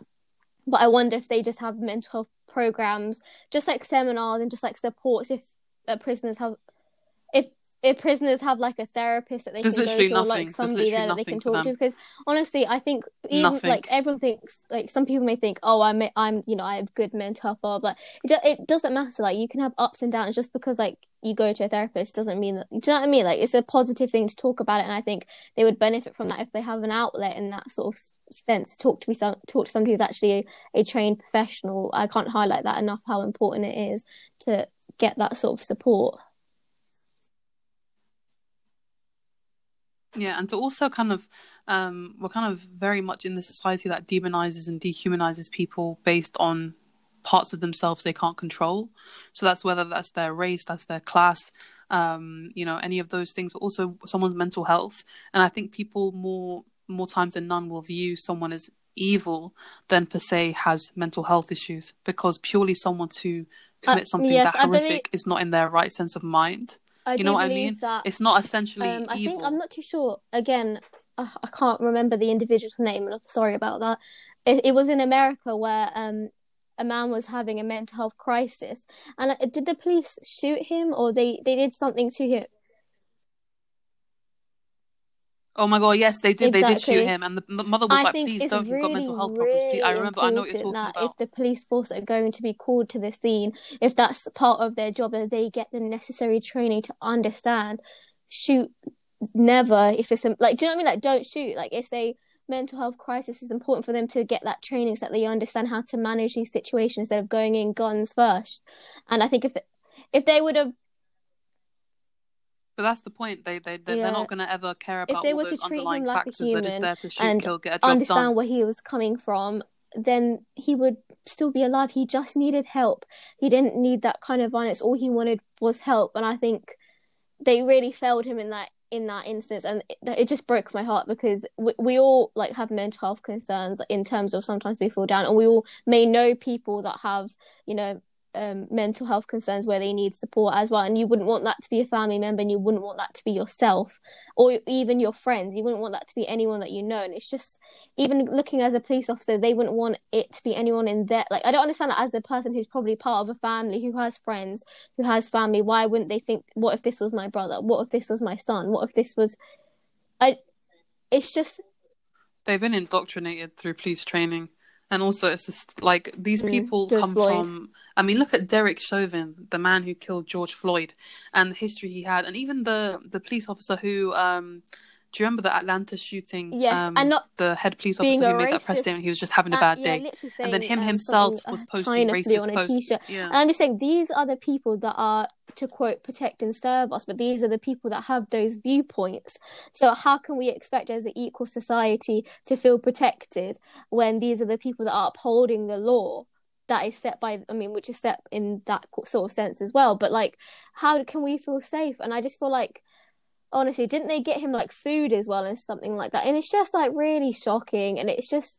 S2: but I wonder if they just have mental health programs, just like seminars and just like supports if uh, prisoners have if prisoners have like a therapist that they There's can go to, nothing. or like somebody there that they can talk to. Because honestly, I think even nothing. like everyone thinks, like some people may think, oh, I'm I'm you know I have good mental health, blah blah. It, it doesn't matter. Like you can have ups and downs. Just because like you go to a therapist doesn't mean that. Do you know what I mean? Like it's a positive thing to talk about it, and I think they would benefit from that if they have an outlet in that sort of sense. Talk to me, some talk to somebody who's actually a, a trained professional. I can't highlight that enough how important it is to get that sort of support.
S1: Yeah, and to also kind of, um, we're kind of very much in the society that demonizes and dehumanizes people based on parts of themselves they can't control. So that's whether that's their race, that's their class, um, you know, any of those things, but also someone's mental health. And I think people more more times than none will view someone as evil than per se has mental health issues because purely someone to uh, commit uh, something yes, that horrific believe... is not in their right sense of mind. I you know what I mean? That, it's not essentially. Um, I evil. think
S2: I'm not too sure. Again, I, I, can't remember the individual's name, and I'm sorry about that. It, it was in America where um, a man was having a mental health crisis, and uh, did the police shoot him, or they they did something to him
S1: Oh my god, yes, they did. Exactly. They did shoot him, and the mother was I like, "Please don't. Really, he's got mental health problems." I remember. I know what you're talking that
S2: about. If the police force are going to be called to the scene, if that's part of their job, and they get the necessary training to understand, shoot never. If it's like, do you know what I mean? Like, don't shoot. Like, it's a mental health crisis. It's important for them to get that training so that they understand how to manage these situations instead of going in guns first. And I think if the, if they would have
S1: but that's the point. They they they're, yeah. not going to ever care about if they all were those to treat underlying him like factors. A human there to shoot, and kill, get a job understand done.
S2: where he was coming from. Then he would still be alive. He just needed help. He didn't need that kind of violence. All he wanted was help. And I think they really failed him in that in that instance and it, it just broke my heart because we, we, all like have mental health concerns in terms of sometimes we fall down and we all may know people that have you know um, mental health concerns where they need support as well. And you wouldn't want that to be a family member and you wouldn't want that to be yourself or even your friends. You wouldn't want that to be anyone that you know. And it's just, even looking as a police officer, they wouldn't want it to be anyone in there. Like, I don't understand that as a person who's probably part of a family, who has friends, who has family, why wouldn't they think, what if this was my brother? What if this was my son? What if this was. I, it's just.
S1: They've been indoctrinated through police training. And also, it's just like these mm, people mm, come Lloyd. from I mean, look at Derek Chauvin, the man who killed George Floyd, and the history he had, and even the the police officer who. Um, do you remember the Atlanta shooting?
S2: Yes,
S1: um,
S2: and not
S1: the head police officer who made that press statement. He was just having a bad uh, yeah, day, saying, and then him um, himself was uh, posting China racist on a posts. T-shirt. Yeah. And I'm
S2: just saying these are the people that are to quote protect and serve us, but these are the people that have those viewpoints. So how can we expect as an equal society to feel protected when these are the people that are upholding the law? that is set by i mean which is set in that sort of sense as well but like how can we feel safe and i just feel like honestly didn't they get him like food as well and something like that and it's just like really shocking and it's just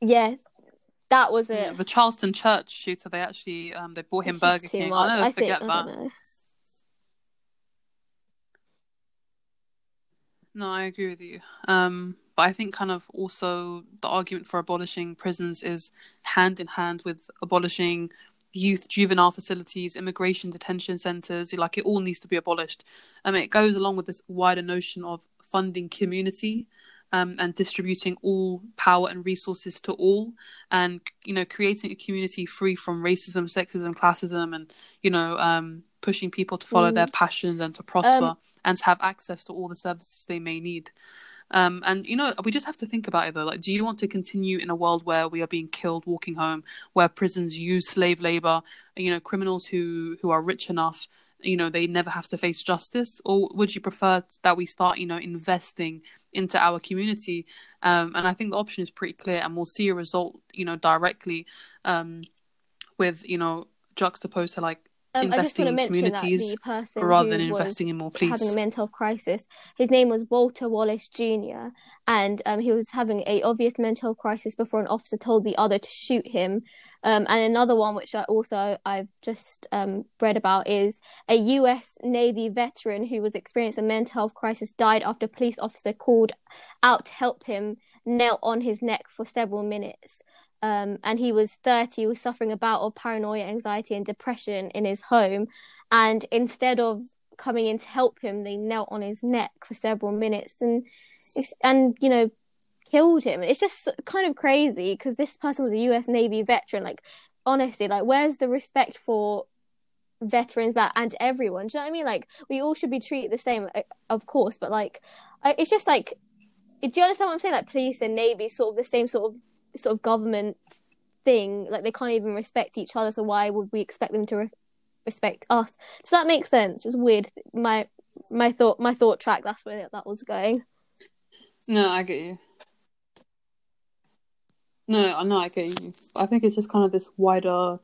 S2: yeah that was it yeah, the
S1: charleston church shooter they actually um they bought him it's burger king much. i never I forget think, that no i agree with you um but I think kind of also the argument for abolishing prisons is hand in hand with abolishing youth juvenile facilities, immigration detention centres. Like it all needs to be abolished. and um, it goes along with this wider notion of funding community. Um, and distributing all power and resources to all and you know creating a community free from racism sexism classism and you know um, pushing people to follow mm. their passions and to prosper um, and to have access to all the services they may need um, and you know, we just have to think about it though. Like, do you want to continue in a world where we are being killed walking home, where prisons use slave labor? You know, criminals who who are rich enough, you know, they never have to face justice. Or would you prefer that we start, you know, investing into our community? Um, and I think the option is pretty clear, and we'll see a result, you know, directly um, with you know juxtaposed to like
S2: um, investing in communities rather than investing in more police. Having a mental health crisis. His name was Walter Wallace Jr. and um, he was having a obvious mental crisis before an officer told the other to shoot him. Um, and another one, which I also I've just um, read about, is a U.S. Navy veteran who was experiencing a mental health crisis died after a police officer called out to help him knelt on his neck for several minutes um, and he was 30, he was suffering a bout of paranoia, anxiety, and depression in his home. And instead of coming in to help him, they knelt on his neck for several minutes and, and you know, killed him. It's just kind of crazy because this person was a US Navy veteran. Like, honestly, like, where's the respect for veterans but, and everyone? Do you know what I mean? Like, we all should be treated the same, of course, but like, it's just like, do you understand what I'm saying? Like, police and Navy, sort of the same sort of sort of government thing. Like they can't even respect each other. So why would we expect them to re- respect us? Does that make sense? It's weird. My my thought my thought track. That's where that was going.
S1: No, I get you. No, I know I get you. I think it's just kind of this wider.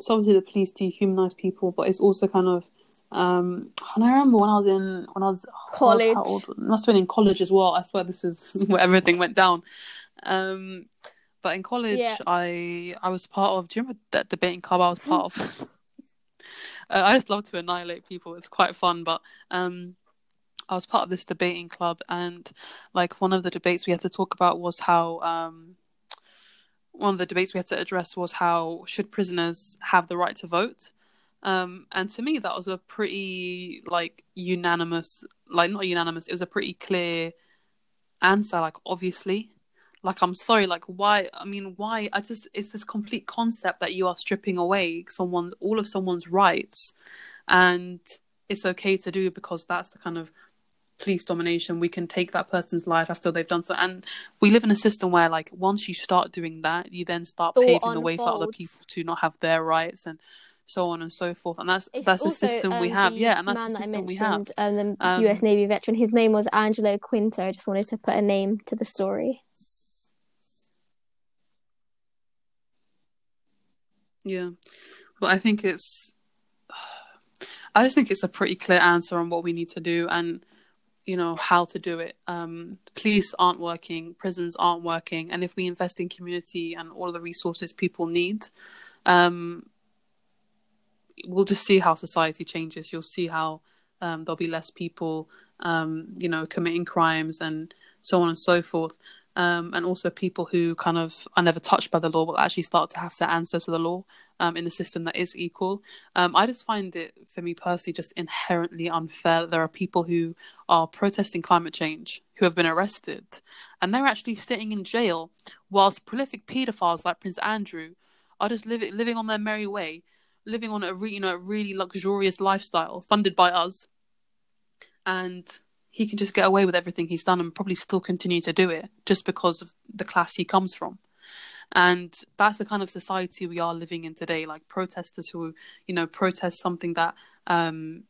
S1: So obviously the police dehumanize people, but it's also kind of. Um, and I remember when I was in when I was
S2: oh, college, I must
S1: have been in college as well. I swear this is where everything went down. Um, but in college, yeah. I I was part of. Do you remember that debating club I was part of? uh, I just love to annihilate people. It's quite fun, but um, I was part of this debating club, and like one of the debates we had to talk about was how um, one of the debates we had to address was how should prisoners have the right to vote. Um, and to me, that was a pretty like unanimous, like not unanimous. It was a pretty clear answer. Like obviously, like i'm sorry like why i mean why i just it's this complete concept that you are stripping away someone's all of someone's rights and it's okay to do because that's the kind of police domination we can take that person's life after they've done so and we live in a system where like once you start doing that you then start All paving unfolds. the way for other people to not have their rights and so on and so forth and that's it's that's also, um, the system um, we have yeah and that's the system we have
S2: um, the um, US Navy veteran his name was Angelo Quinto I just wanted to put a name to the story
S1: Yeah. Well, I think it's. I just think it's a pretty clear answer on what we need to do and, you know, how to do it. Um, police aren't working, prisons aren't working, and if we invest in community and all the resources people need, um, we'll just see how society changes. You'll see how um, there'll be less people, um, you know, committing crimes and so on and so forth um, and also people who kind of are never touched by the law will actually start to have to answer to the law um, in a system that is equal. Um, I just find it, for me personally, just inherently unfair that there are people who are protesting climate change who have been arrested and they're actually sitting in jail whilst prolific paedophiles like Prince Andrew are just living on their merry way, living on a re- you know a really luxurious lifestyle funded by us and he can just get away with everything he's done and probably still continue to do it just because of the class he comes from and that's the kind of society we are living in today like protesters who you know protest something that um,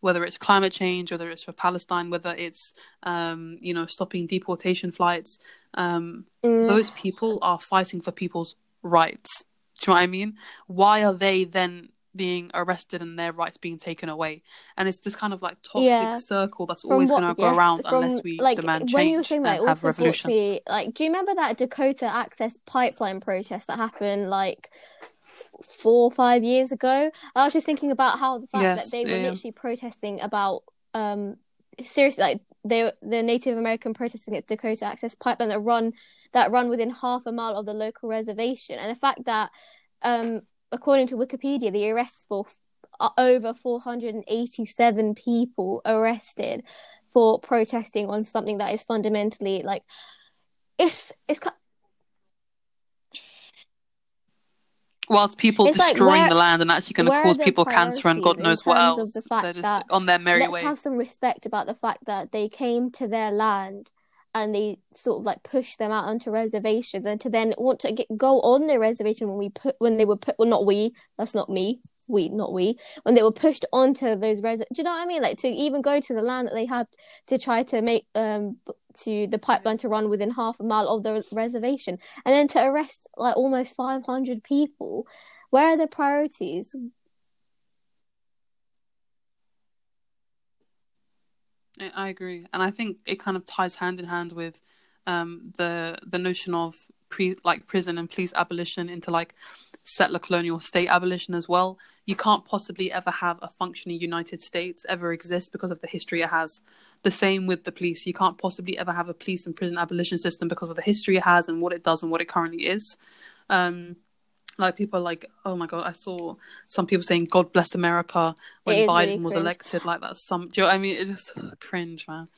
S1: whether it's climate change whether it's for palestine whether it's um, you know stopping deportation flights um, mm. those people are fighting for people's rights do you know what i mean why are they then being arrested and their rights being taken away. And it's this kind of like toxic yeah. circle that's from always going to go yes, around from, unless we like, demand change when you saying, like, and have revolution. Me,
S2: like, do you remember that Dakota Access Pipeline protest that happened like four or five years ago? I was just thinking about how the fact yes, that they were yeah. literally protesting about um seriously like they the Native American protests against Dakota Access Pipeline that run that run within half a mile of the local reservation, and the fact that um according to Wikipedia, the arrests for f- uh, over 487 people arrested for protesting on something that is fundamentally like it's it's
S1: whilst people it's destroying like where, the land and actually going to cause people cancer and God knows what else. The they're just on their merry let's way. Let's
S2: have some respect about the fact that they came to their land and they sort of like push them out onto reservations and to then want to get, go on their reservation when we put when they were put well not we that's not me we not we when they were pushed onto those res do you know what i mean like to even go to the land that they had to try to make um to the pipeline to run within half a mile of the reservation and then to arrest like almost 500 people where are the priorities
S1: I agree, and I think it kind of ties hand in hand with um, the the notion of pre like prison and police abolition into like settler colonial state abolition as well. You can't possibly ever have a functioning United States ever exist because of the history it has. The same with the police. You can't possibly ever have a police and prison abolition system because of the history it has and what it does and what it currently is. Um, like people are like, oh my god, I saw some people saying "God bless America" when Biden really was elected. Like that's some. Do you know what I mean? It's just cringe, man.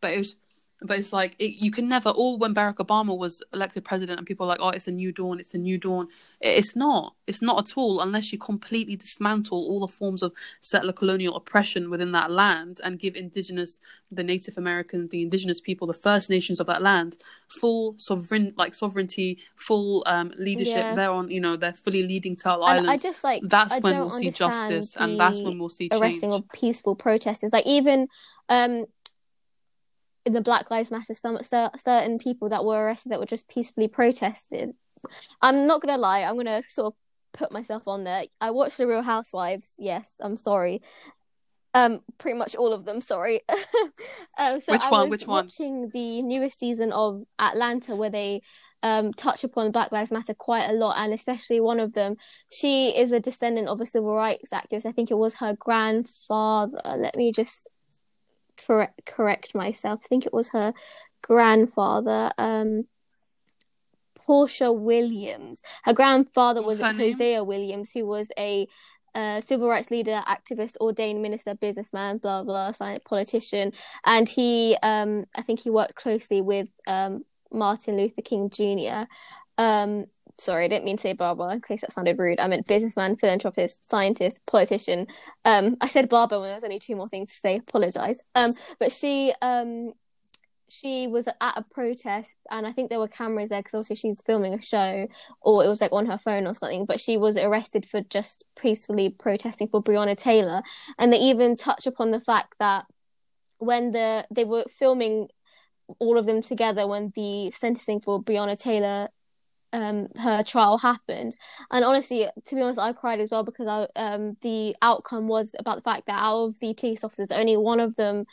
S1: But it was but it's like it, you can never all when barack obama was elected president and people are like oh it's a new dawn it's a new dawn it's not it's not at all unless you completely dismantle all the forms of settler colonial oppression within that land and give indigenous the native americans the indigenous people the first nations of that land full sovereign like sovereignty full um, leadership yeah. they're on you know they're fully leading turtle our island i
S2: just like that's I when we'll see justice and that's when we'll see arresting change. of peaceful protesters like even um in the Black Lives Matter some certain people that were arrested that were just peacefully protesting. I'm not gonna lie, I'm gonna sort of put myself on there. I watched The Real Housewives. Yes, I'm sorry. Um, pretty much all of them. Sorry. um, so which I one? Was which one? Watching the newest season of Atlanta, where they um, touch upon Black Lives Matter quite a lot, and especially one of them. She is a descendant of a civil rights activist. I think it was her grandfather. Let me just correct correct myself. I think it was her grandfather, um, Porsha Williams. Her grandfather What's was Hosea Williams, who was a uh, civil rights leader, activist, ordained minister, businessman, blah blah, politician, and he, um, I think, he worked closely with um, Martin Luther King Jr. Um, sorry, I didn't mean to say barber in case that sounded rude. I meant businessman, philanthropist, scientist, politician. Um, I said barber when there was only two more things to say. Apologise. Um, but she um, she was at a protest, and I think there were cameras there because obviously she's filming a show, or it was like on her phone or something. But she was arrested for just peacefully protesting for Breonna Taylor, and they even touch upon the fact that when the they were filming all of them together when the sentencing for Breonna Taylor um her trial happened and honestly to be honest i cried as well because i um the outcome was about the fact that out of the police officers only one of them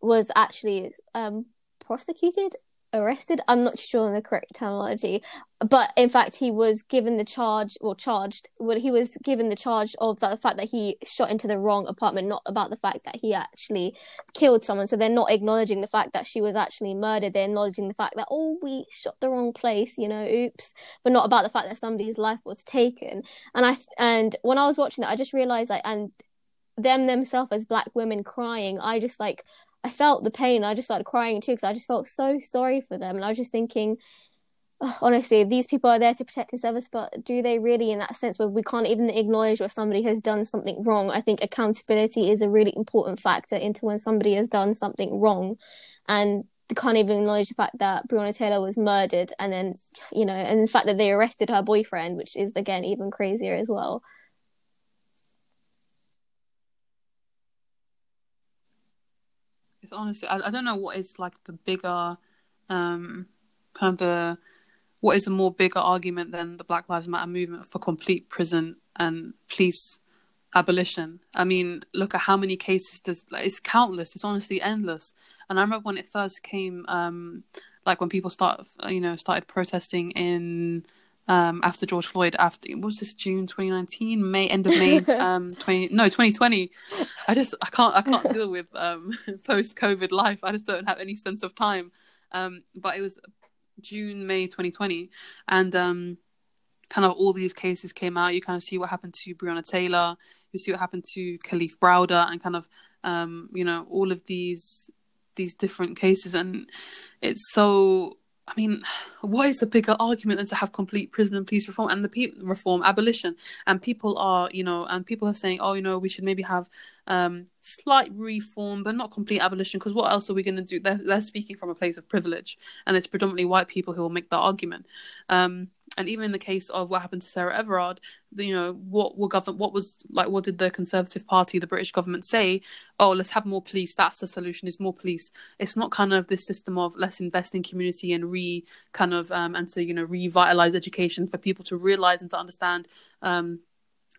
S2: was actually um prosecuted arrested. I'm not sure on the correct terminology, but in fact, he was given the charge or charged. Well, he was given the charge of the fact that he shot into the wrong apartment, not about the fact that he actually killed someone. So they're not acknowledging the fact that she was actually murdered. They're acknowledging the fact that oh, we shot the wrong place, you know, oops, but not about the fact that somebody's life was taken. And I and when I was watching that, I just realized like and them themselves as black women crying, I just like I felt the pain. I just started crying too because I just felt so sorry for them. And I was just thinking, oh, honestly, these people are there to protect and us. but do they really, in that sense, where we can't even acknowledge where somebody has done something wrong? I think accountability is a really important factor into when somebody has done something wrong. And they can't even acknowledge the fact that Breonna Taylor was murdered and then, you know, and the fact that they arrested her boyfriend, which is again even crazier as well.
S1: It's honestly, I, I don't know what is like the bigger, um, kind of the what is a more bigger argument than the Black Lives Matter movement for complete prison and police abolition. I mean, look at how many cases does like, it's countless. It's honestly endless. And I remember when it first came, um, like when people start, you know, started protesting in um, after George Floyd, after what was this June 2019, May, end of May, um, 20, no, 2020. I just, I can't, I can't deal with um, post COVID life. I just don't have any sense of time. Um, but it was June, May 2020, and um, kind of all these cases came out. You kind of see what happened to Breonna Taylor, you see what happened to Kalief Browder, and kind of, um, you know, all of these these different cases, and it's so I mean, what is a bigger argument than to have complete prison and police reform and the pe- reform abolition? And people are, you know, and people are saying, oh, you know, we should maybe have um, slight reform, but not complete abolition, because what else are we going to do? They're, they're speaking from a place of privilege, and it's predominantly white people who will make that argument. Um, and even in the case of what happened to Sarah Everard, the, you know, what were govern, what was like, what did the Conservative Party, the British government say? Oh, let's have more police. That's the solution: is more police. It's not kind of this system of let's invest in community and re kind of um, and so you know revitalize education for people to realize and to understand. Um,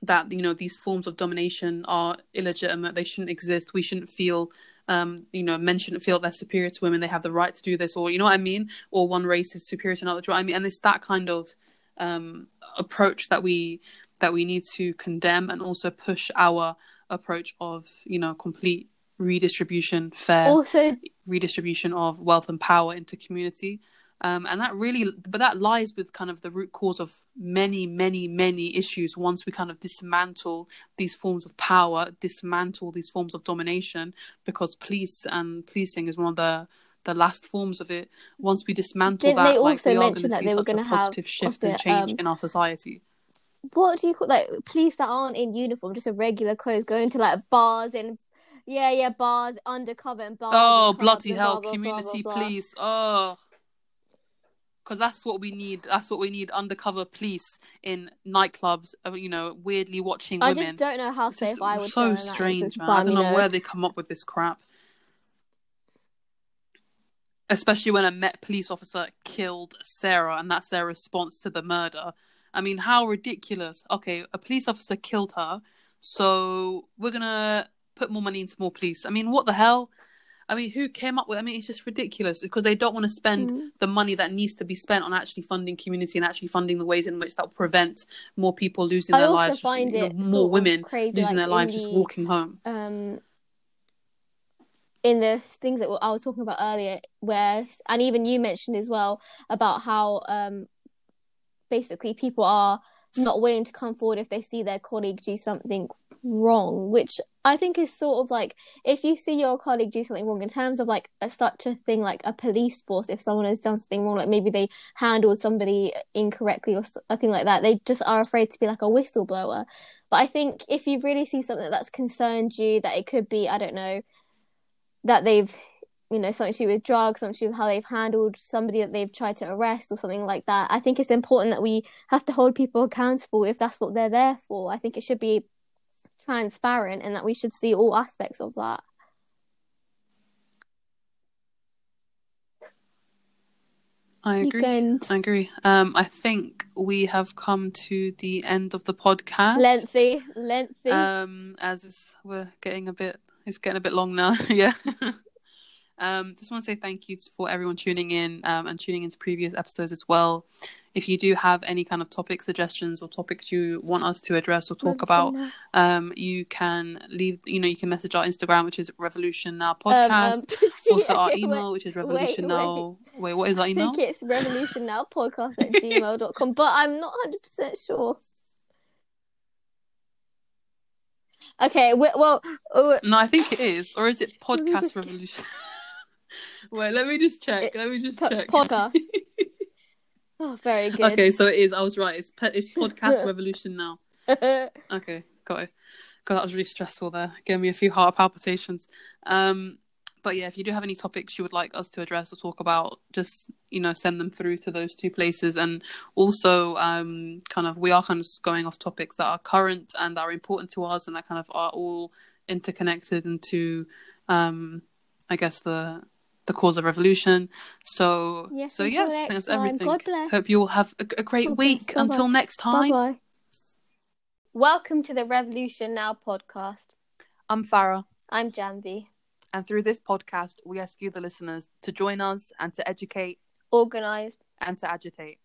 S1: that you know these forms of domination are illegitimate they shouldn't exist we shouldn't feel um you know men shouldn't feel they're superior to women they have the right to do this or you know what i mean or one race is superior to another do you know i mean and it's that kind of um, approach that we that we need to condemn and also push our approach of you know complete redistribution, fair also redistribution of wealth and power into community. Um, and that really, but that lies with kind of the root cause of many, many, many issues. Once we kind of dismantle these forms of power, dismantle these forms of domination, because police and policing is one of the the last forms of it. Once we dismantle Didn't that, they also like, mention that they were going to have positive shift and change um, in our society.
S2: What do you call like police that aren't in uniform, just a regular clothes, going to like bars and yeah, yeah, bars undercover and bars.
S1: Oh, and bloody hell! Blah, community blah, blah, police. Oh, because that's what we need. That's what we need. Undercover police in nightclubs. Uh, you know, weirdly watching. I women. just
S2: don't know how it's safe I would. So strange, man.
S1: I don't know, know where they come up with this crap especially when a Met police officer killed Sarah, and that's their response to the murder. I mean, how ridiculous. Okay, a police officer killed her, so we're gonna put more money into more police. I mean, what the hell? I mean, who came up with? I mean, it's just ridiculous because they don't want to spend mm the money that needs to be spent on actually funding community and actually funding the ways in which that will prevent more people losing I their lives, just, you know, more women crazy, losing like, their lives the, just walking home.
S2: Um, in the things that I was talking about earlier, where and even you mentioned as well about how um, basically people are not willing to come forward if they see their colleague do something wrong, which I think is sort of like if you see your colleague do something wrong in terms of like a, such a thing like a police force, if someone has done something wrong, like maybe they handled somebody incorrectly or something like that, they just are afraid to be like a whistleblower. But I think if you really see something that's concerned you, that it could be, I don't know, that they've you know something to do with drugs something to do with how they've handled somebody that they've tried to arrest or something like that i think it's important that we have to hold people accountable if that's what they're there for i think it should be transparent and that we should see all aspects of that
S1: I agree. I agree. Um, I think we have come to the end of the podcast. Lengthy, lengthy. Um, as we're getting a bit it's getting a bit long now. yeah. Um, just want to say thank you for everyone tuning in um, and tuning into previous episodes as well. If you do have any kind of topic suggestions or topics you want us to address or talk about, um, you can leave. You know, you can message our Instagram, which is Revolution Now um, Podcast. Um, also, our email, which is Revolution wait, Now. Wait. wait. what is our email?
S2: I think it's Revolution Now Podcast at gmail.com, but I'm not 100 percent sure. Okay, well,
S1: uh, no, I think it is, or is it podcast revolution? Wait, let me just check. It, let me just po- check. Podcast.
S2: oh, very good.
S1: Okay, so it is. I was right. It's pe- it's podcast revolution now. okay, got it. God, that was really stressful. There gave me a few heart palpitations. Um, but yeah, if you do have any topics you would like us to address or talk about, just you know send them through to those two places. And also, um, kind of we are kind of going off topics that are current and are important to us, and that kind of are all interconnected into, um, I guess the the cause of revolution. So yes, so yes, that's everything. God bless. Hope you all have a, a great God week. Bless. Until Bye-bye. next time. Bye-bye.
S2: Welcome to the Revolution Now podcast.
S1: I'm Farah.
S2: I'm Janvi.
S1: And through this podcast, we ask you, the listeners, to join us and to educate,
S2: organise,
S1: and to agitate.